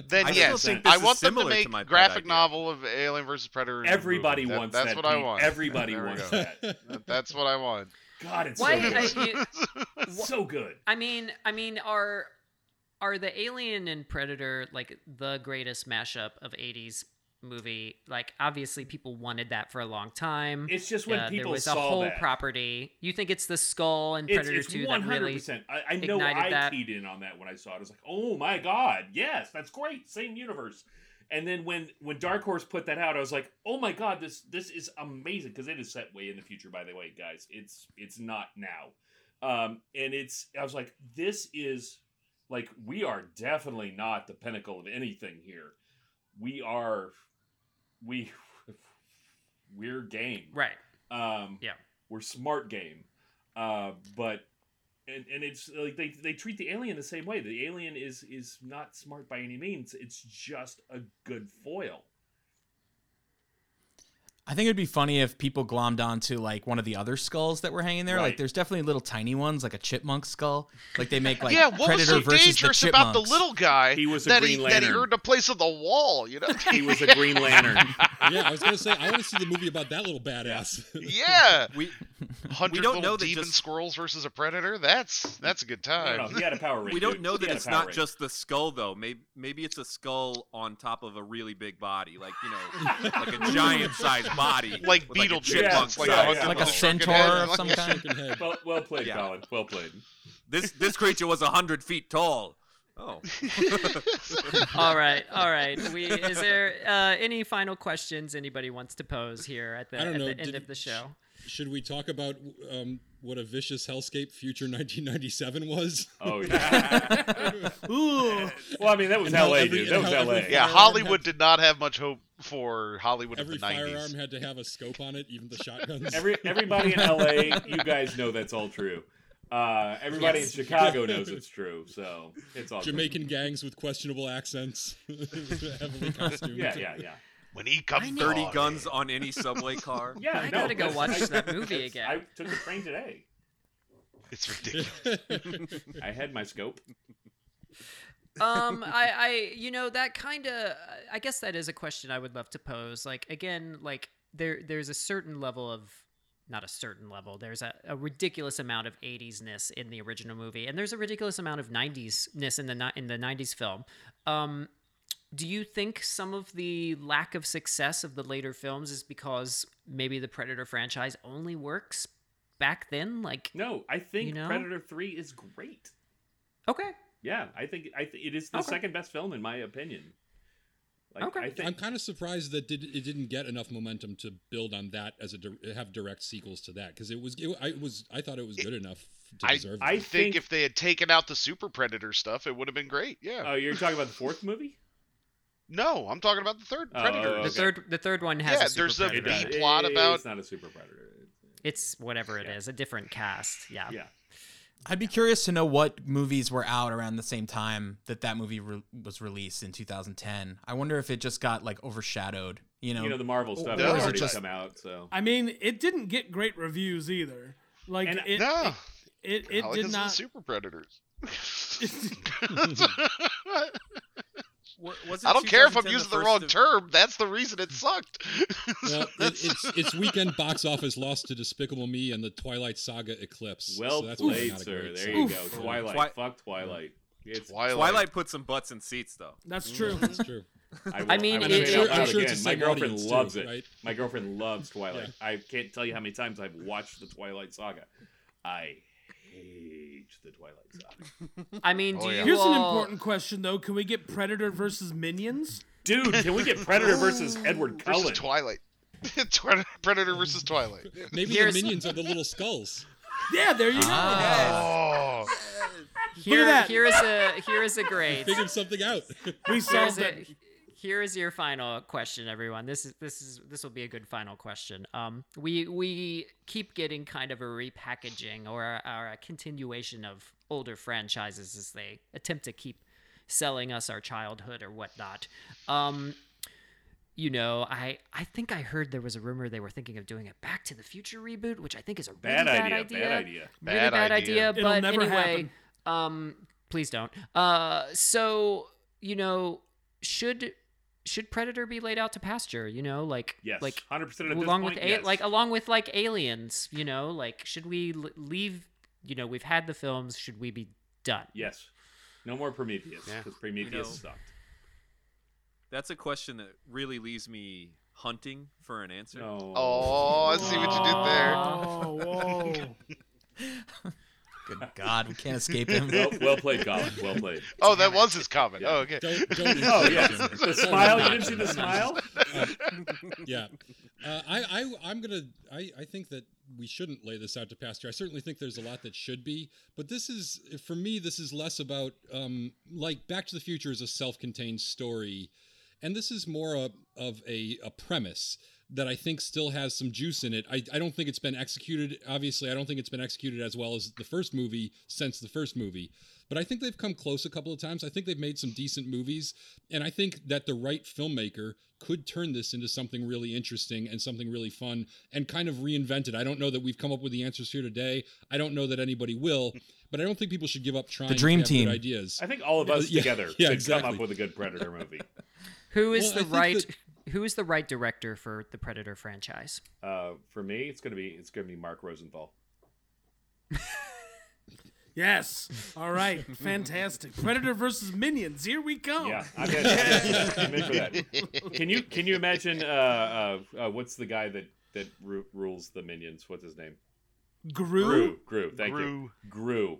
Then I yes, I want them to similar to make my graphic novel of Alien versus Predator. Everybody. That- wants That's that. what I want. Everybody wants that. That- That's what I want. God, it's Why? so good. I, you- so good. I mean, I mean, are are the Alien and Predator like the greatest mashup of '80s movie? Like, obviously, people wanted that for a long time. It's just when Uh, people there was saw a whole that. property. You think it's the skull and Predator it's 2 one that hundred really? I, I know I that. keyed in on that when I saw it. I was like, "Oh my god, yes, that's great, same universe." And then when when Dark Horse put that out, I was like, "Oh my god, this this is amazing!" Because it is set way in the future, by the way, guys. It's it's not now, um, and it's. I was like, "This is like we are definitely not the pinnacle of anything here. We are, we, we're game." Right. Um, Yeah. we're smart game, uh, but and and it's like they they treat the alien the same way. The alien is is not smart by any means. It's just a good foil. I think it'd be funny if people glommed onto like one of the other skulls that were hanging there. Right. Like, there's definitely little tiny ones, like a chipmunk skull. Like they make like yeah, what was Predator so versus the about the little guy He was a that, Green he, that he earned a place on the wall? You know, He was a Green Lantern. yeah, I was gonna say I want to see the movie about that little badass. yeah, We hundred don't little know that demon just- squirrels versus a predator. That's that's a good time. don't know. He had a power ring. we don't dude. know that it's not ring. just the skull though. Maybe maybe it's a skull on top of a really big body, like you know, like a giant sized body, Like beetle like, a Beetlejuice, like a Yeah, size hunter yeah. like a a centaur head. of some kind. Well, well played, Yeah. Colin. Well played. This this creature was hundred feet tall. Oh, all right, all right. We is there uh, any final questions anybody wants to pose here at the, at know, the end did- of the show? Should we talk about um, what a vicious hellscape future 1997 was? Oh yeah. Ooh. well, I mean that was And L.A. every- dude. That was L.A. yeah, Hollywood did not have much hope for Hollywood Every of the 90s. firearm had to have a scope on it, even the shotguns. Every everybody in L.A. You guys know that's all true. Uh, everybody Yes. in Chicago knows it's true. So it's all Jamaican gangs with questionable accents, heavily costumed. Yeah, yeah, yeah. When he comes thirty on, guns on any subway car. Yeah, I no, gotta go watch I- that movie again. I took the train today. It's ridiculous. I had my scope. um i i you know that kind of i guess that is a question i would love to pose like again like there there's a certain level of not a certain level there's a, a ridiculous amount of 80s-ness in the original movie and there's a ridiculous amount of 90s-ness in the in the 90s film um do you think some of the lack of success of the later films is because maybe the predator franchise only works back then like No, I think You know? Predator Three is great. okay Yeah, I think I th- it is the Okay. second best film in my opinion. Like, Okay. I think I'm kind of surprised that did, it didn't get enough momentum to build on that as a di- have direct sequels to that because it was it, I was I thought it was good enough to I- deserve. I. I think think- if they had taken out the Super Predator stuff, it would have been great. Yeah. Oh, you're talking about the fourth movie? No, I'm talking about the third Oh, Predator. okay. the third the third one has Yeah, a super there's a predator. B It does. plot about It's not a super predator. It's whatever it is, Yeah. a different cast. Yeah. Yeah. I'd be curious to know what movies were out around the same time that that movie re- was released in 2010. I wonder if it just got like overshadowed. You know, You know the Marvel stuff or has already just- come out, so I mean, it didn't get great reviews either. Like And- it, no, it, it, it All did because of the not. Super Predators. Wa- was I don't care if I'm using the first wrong of- term. That's the reason it sucked. Well, it, its its weekend box office lost to Despicable Me and the Twilight Saga Eclipse. well so that's probably played, not sir. There sign. you Oof. go. Twilight. Twi- Fuck Twilight. It's, Twilight. Twilight put some butts in seats though. That's mm, true. That's true. I, I mean, will it- say it- I'm sure it's My girlfriend audience, too, loves it. right? My girlfriend loves Twilight. I can't tell you how many times I've watched the Twilight Saga. I hate the Twilight Saga. I mean, Oh, yeah. you Here's an important question though: Can we get Predator versus Minions? Dude, can we get Predator versus Edward versus Cullen? Twilight. Predator versus Twilight. Maybe Here's- the minions are the little skulls. Yeah, there you go. Oh, Here, that. here is a here is a grade. Figured something out. We solved it. Here is your final question, everyone. This is this is this will be a good final question. Um, we we keep getting kind of a repackaging or a, or a continuation of older franchises as they attempt to keep selling us our childhood or whatnot. Um, you know, I I think I heard there was a rumor they were thinking of doing a Back to the Future reboot, which I think is a really Bad bad, idea, bad idea. Really Bad bad, idea. idea. It'll but never anyway, um, please don't. Uh, so you know, should should Predator be laid out to pasture? You know, like Yes, like hundred percent. At this along point, with a- yes. like along with like aliens. You know, like should we l- leave? You know, we've had the films. Should we be done? yes, no more Prometheus Yeah. because Prometheus know- sucked. That's a question that really leaves me hunting for an answer. No. Oh, I see what you did there. Oh, whoa. Good God, we can't escape him. Well, well played, Colin. Well played. Oh, that was his comment. Yeah. Oh, okay. Don't, don't Oh yeah, the smile. You didn't see the smile? yeah uh, I, I i'm gonna I, I think that we shouldn't lay this out to pasture i certainly think there's a lot that should be but this is for me this is less about um like back to the future is a self-contained story and this is more a, of a, a premise that I think still has some juice in it. I, I don't think it's been executed. Obviously, I don't think it's been executed as well as the first movie since the first movie. But I think they've come close a couple of times. I think they've made some decent movies. And I think that the right filmmaker could turn this into something really interesting and something really fun and kind of reinvent it. I don't know that we've come up with the answers here today. I don't know that anybody will. But I don't think people should give up trying. the dream they team. Good ideas. I think all of us Yeah, together yeah, could exactly. come up with a good Predator movie. Who is Well, the right? that- Who is the right director for the Predator franchise? Uh, for me, it's gonna be it's gonna be Mark Rosenthal. Yes. All right. Fantastic. Predator versus Minions. Here we come. Yeah, I'm in, I'm in- I'm in for that. Can you can you imagine uh, uh, uh, what's the guy that that ru- rules the minions? What's his name? Gru. Gru. Gru. Thank Gru. you. Gru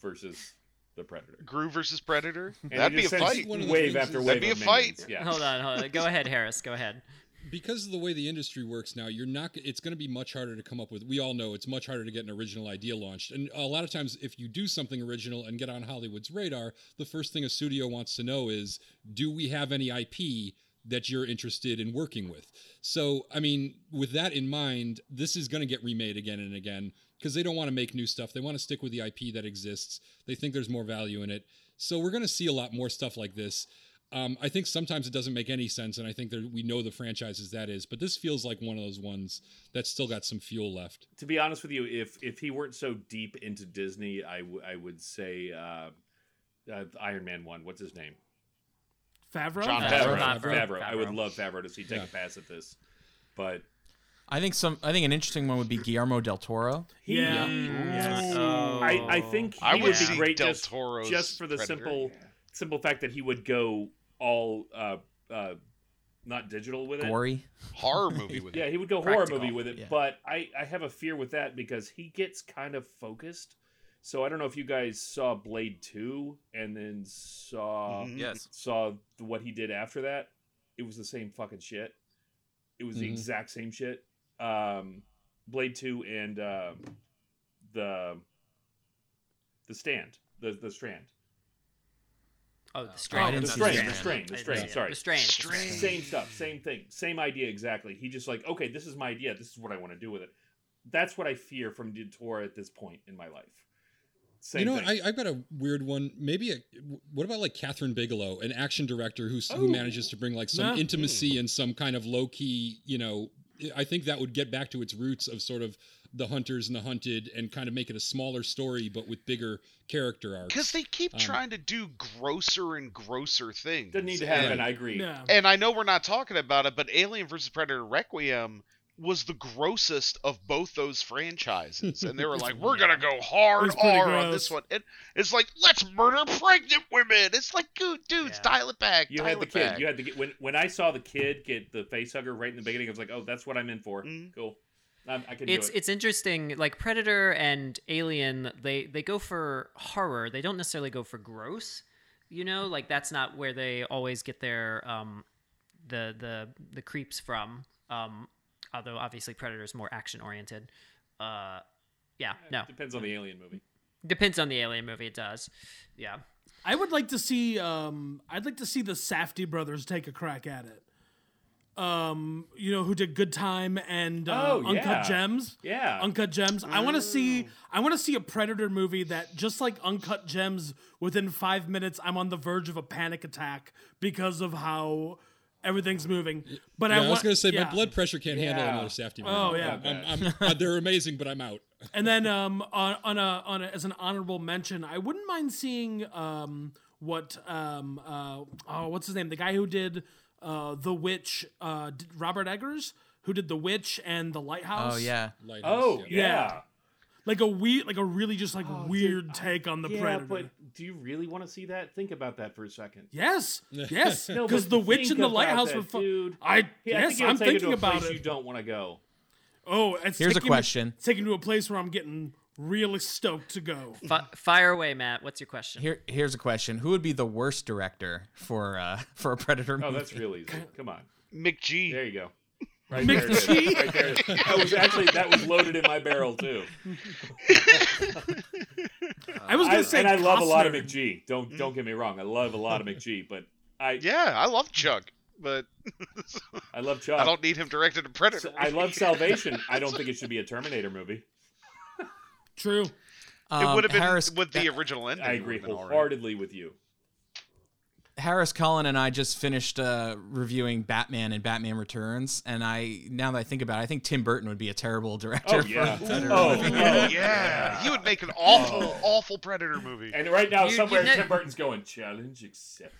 versus the Predator. Gru versus Predator. And That'd be a fight. One of Wave after wave. That'd be a fight. Yeah. Hold on, hold on. Go ahead, Harris. Go ahead. because of the way the industry works now you're not it's going to be much harder to come up with we all know it's much harder to get an original idea launched and a lot of times if you do something original and get on hollywood's radar the first thing a studio wants to know is do we have any ip that you're interested in working with so i mean with that in mind this is going to get remade again and again because they don't want to make new stuff they want to stick with the ip that exists they think there's more value in it so we're going to see a lot more stuff like this um, I think sometimes it doesn't make any sense, and I think there, we know the franchises that is, but this feels like one of those ones that's still got some fuel left. To be honest with you, if if he weren't so deep into Disney, I, w- I would say uh, uh, Iron Man one. What's his name? Favreau. Jon Favreau. Favreau. Favreau. Favreau. I would love Favreau to see take Yeah. a pass at this, but I think some. I think an interesting one would be Guillermo del Toro. he. Yeah. Yes. I, I think he I would would be great Del just, Toro's just for the Predator. simple simple fact that he would go all uh, uh, not digital with it. Gory. horror movie with Yeah, it. Yeah, he would go horror movie with it, yeah. but I, I have a fear with that because he gets kind of focused. So I don't know if you guys saw Blade Two and then saw Mhm. Yes. saw what he did after that. It was the same fucking shit. It was the Mhm. exact same shit. Um, Blade Two and um, the the stand, the the strand. Oh, the I strain. didn't the see strain, the the Strain. strain, the I strain. didn't see it. Sorry, The strain. Strain. strain. same stuff, same thing, same idea exactly. He just like, okay, this is my idea. This is what I want to do with it. That's what I fear from Del Toro at this point in my life. Same you know, what? thing. I, I've got a weird one. Maybe a, what about like Kathryn Bigelow, an action director who's, who Oh. manages to bring like some Nah. intimacy and some kind of low key, you know, I think that would get back to its roots of sort of the hunters and the hunted and kind of make it a smaller story but with bigger character arcs. Because they keep Um, trying to do grosser and grosser things. Doesn't need to And- happen. I agree. Yeah. And I know we're not talking about it, but Alien vs. Predator Requiem was the grossest of both those franchises. And they were like, we're going to go hard It's pretty R on this one. And it's like, let's murder pregnant women. It's like, dude, dudes, Yeah. dial it back. You dial had the kid. back. You had the. When when I saw the kid get the face hugger right in the beginning, I was like, oh, that's what I'm in for. Mhm. Cool. I, I can it's do it. it's interesting like predator and alien they they go for horror they don't necessarily go for gross you know like that's not where they always get their um the the the creeps from um although obviously predator's more action oriented uh yeah no Depends on the alien movie. depends on the alien movie it does yeah I would like to see. Um, I'd like to see the Safdie brothers take a crack at it. Um, you know who did Good Time and uh, Oh, Uncut yeah. Gems. Yeah. Uncut Gems. I want to see. I want to see a Predator movie that, just like Uncut Gems, within five minutes, I'm on the verge of a panic attack because of how everything's moving. But Yeah, I, I, was going to say yeah. my blood pressure can't handle another Safdie. Movie. Oh, movie. yeah. I'm, I'm, uh, they're amazing, but I'm out. And then um, on, on a on a, as an honorable mention, I wouldn't mind seeing um, what um, uh, oh what's his name? The guy who did uh, The Witch, uh, Robert Eggers, who did The Witch and The Lighthouse. Oh yeah. Lighthouse, Oh yeah. Yeah. Yeah. like a weird, like a really just like Oh, weird dude, take on the yeah, Predator. but do you really want to see that? Think about that for a second. Yes, yes, No, because but The Witch think and The Lighthouse that, were fun. dude. I Yeah, I think I'm take thinking to a about place it. You don't want to go. Oh, it's Here's a taking me- question. taking to a place where I'm getting really stoked to go. Fi- fire away, Matt. What's your question? Here, here's a question: Who would be the worst director for uh, for a Predator movie? Oh, that's real easy. Come on. McG. There you go. Right Mick there. it is. Right there. That was actually that was loaded in my barrel too. I was gonna I, say, and I love a lot of Costner. McG. Don't don't get me wrong. I love a lot of McG, but I Yeah, I love Chuck, but I love Chuck. I don't need him directed a Predator. I love Salvation. I don't think it should be a Terminator movie. True. It Um, would have been Harris, with the original ending. I agree would've been all right. wholeheartedly with you. Harris Colin and I just finished uh, reviewing Batman and Batman Returns, and I now that I think about it, I think Tim Burton would be a terrible director. Oh for yeah. a Predator Oh, movie. oh, Yeah, he would make an awful, awful Predator movie. And right now, You- you somewhere Tim Burton's going challenge accepted.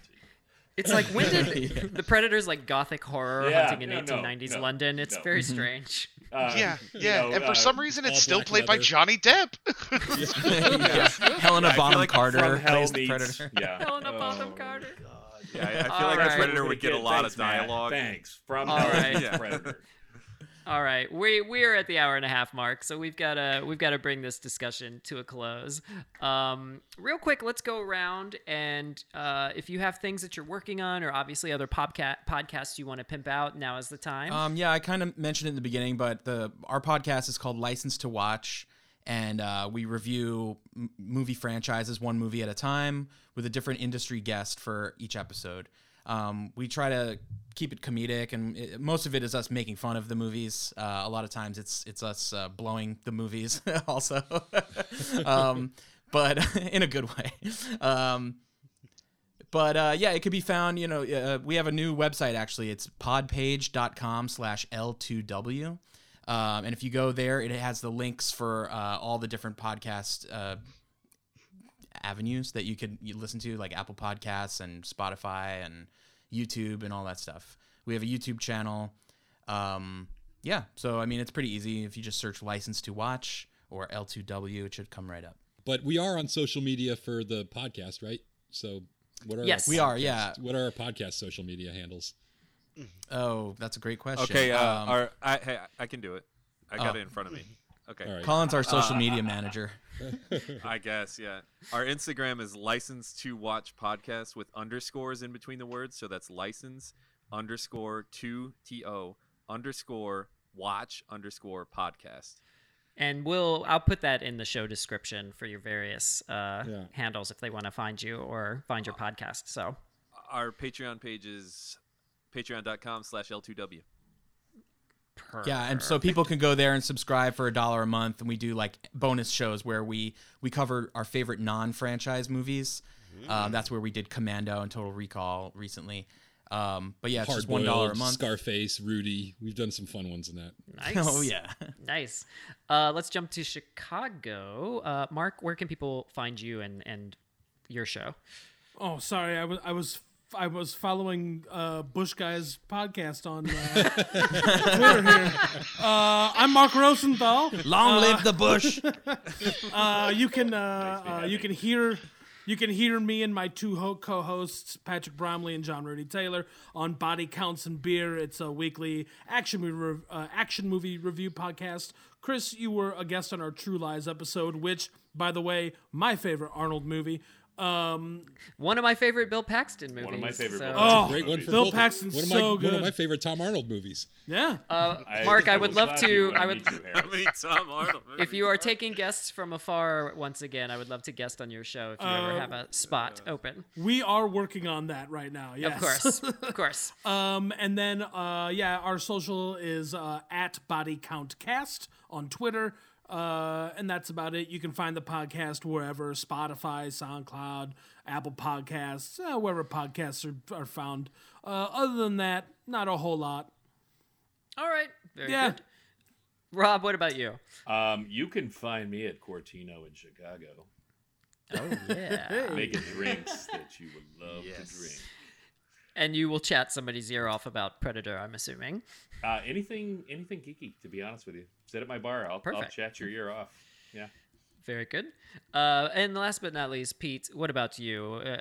It's like when did the Predators like gothic horror Yeah, hunting in no, no, 1890s no, London? It's no. very strange. Uh, yeah, you yeah, know, and for uh, some reason, it's still black played by. Johnny Depp. Yeah. Helena I Bonham like Carter plays the Predator. Yeah. Helena Oh, Bonham Carter. Yeah, I, I feel All like right. the Predator would get a lot Thanks, of Matt. dialogue. Thanks. From All Hell right. meets Yeah. Predator. All right, we we're at the hour and a half mark, so we've got to we've got to bring this discussion to a close. Um, real quick, let's go around and uh, if you have things that you're working on, or obviously other podca- podcasts you want to pimp out, now is the time. Um, yeah, I kind of mentioned it in the beginning, but the our podcast is called License to Watch, and uh, we review m- movie franchises one movie at a time with a different industry guest for each episode. Um, we try to keep it comedic, and it, most of it is us making fun of the movies. Uh, a lot of times, it's it's us uh, blowing the movies also, um, but in a good way. Um, but uh, yeah, it could be found. You know, uh, we have a new website actually. It's podpage.com slash L2W. Um, and if you go there, it has the links for uh, all the different podcast uh, avenues that you could you listen to, like Apple Podcasts and Spotify and YouTube and all that stuff. We have a YouTube channel. Um, yeah, so I mean, it's pretty easy. If you just search license to watch or L2W, it should come right up. But we are on social media for the podcast, right? So what are Yes. our We are, yeah. What are our podcast social media handles? Oh, that's a great question. Okay, uh, Um, our, I, hey, I can do it. I got Oh. it in front of me. Okay. All right. Colin's our social media manager. I guess, yeah. Our Instagram is license to watch podcast with underscores in between the words. So that's license underscore to T O underscore watch underscore podcast. and we'll I'll put that in the show description for your various uh, Yeah. handles if they want to find you or find your podcast. So Our Patreon page is patreon.com slash L2W. Yeah, and so people can go there and subscribe for a dollar a month, and we do like bonus shows where we we cover our favorite non-franchise movies. Um, that's where we did Commando and Total Recall recently. Um, but yeah, it's Hard just one dollar a month. Scarface, Rudy. We've done some fun ones in that. nice. Oh yeah. Nice. Uh, let's jump to Chicago. Uh, Mark, where can people find you and, and your show? Oh, sorry. I was I was I was following uh, Bush Guy's podcast on uh, Twitter here. Uh, I'm Mark Rosenthal. Long live the Bush. Uh, you can uh, uh, you can hear you can hear me and my two ho- co-hosts Patrick Bromley and John Rudy Taylor on Body Counts and Beer. It's a weekly action movie uh, action movie review podcast. Chris, you were a guest on our True Lies episode, which, by the way, my favorite Arnold movie. Um, One of my favorite Bill Paxton movies. One of my favorite so- Bill Oh, Great one for Bill both. Paxton's one of my, so One of my favorite Tom Arnold movies. yeah. Uh, I- Mark, I will would love to. I I would. meet you, How Harris. many Tom Arnold If you are taking guests from afar once again, I would love to guest on your show if you ever Uh, have a spot open. We are working on that right now. Yes. Of course, of course. Um, and then, uh, yeah, our social is uh, at Body Count Cast on Twitter. Uh, and that's about it. You can find the podcast wherever Spotify, SoundCloud, Apple Podcasts, uh, wherever podcasts are, are found. Uh, other than that, not a whole lot. All right, very Yeah. good. Rob, what about you? Um, you can find me at Cortino in Chicago, Oh yeah. making drinks that you would love Yes. to drink. And you will chat somebody's ear off about Predator. I'm assuming. Uh, anything, anything geeky. To be honest with you, sit at my bar. I'll, I'll chat your ear off. Yeah. Very good. Uh, and last but not least, Pete, what about you? Uh,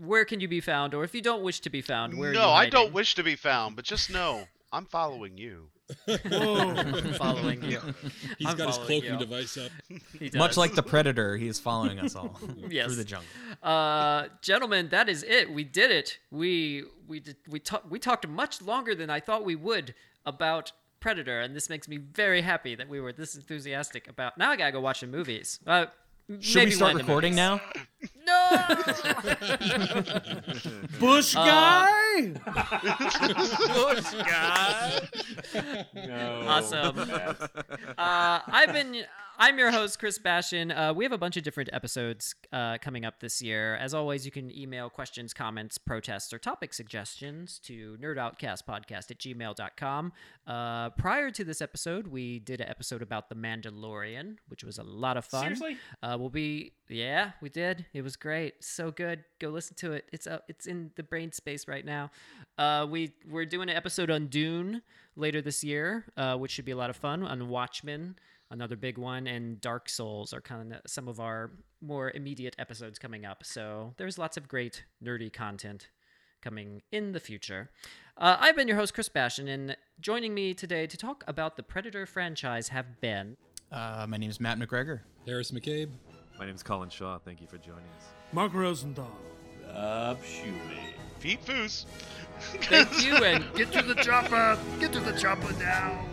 where can you be found, or if you don't wish to be found, where? are no, you I don't wish to be found, but just know I'm following you. Whoa. following you. He's I'm got his cloaking you. device up. He Much like the Predator, he is following us all Yes. through the jungle. Uh, gentlemen, that is it. We did it. We we did, we talked we talked much longer than I thought we would about Predator, and this makes me very happy that we were this enthusiastic about. Now I gotta go watch the movies. Uh, Should maybe we start one of the recording now? No. Bush Uh, guy? No. Awesome. Matt. uh, I've been. I'm your host, Chris Bastion. Uh, we have a bunch of different episodes uh, coming up this year. As always, you can email questions, comments, protests, or topic suggestions to nerdoutcastpodcast at gmail.com. Uh, prior to this episode, we did an episode about The Mandalorian, which was a lot of fun. Seriously? Uh, we'll be yeah, we did. It was great, so good. Go listen to it. It's uh, it's in the brain space right now. Uh, we we're doing an episode on Dune later this year, uh, which should be a lot of fun. On Watchmen, another big one, and Dark Souls are kind of some of our more immediate episodes coming up. So there's lots of great nerdy content coming in the future. Uh, I've been your host, Chris Bastion, and joining me today to talk about the Predator franchise have been Uh, my name is Matt McGregor. Harris McCabe. My name is Colin Shaw. Thank you for joining us. Mark Rosenthal. Up shoe man. Feet foos. thank you, and get to the chopper. Get to the chopper now.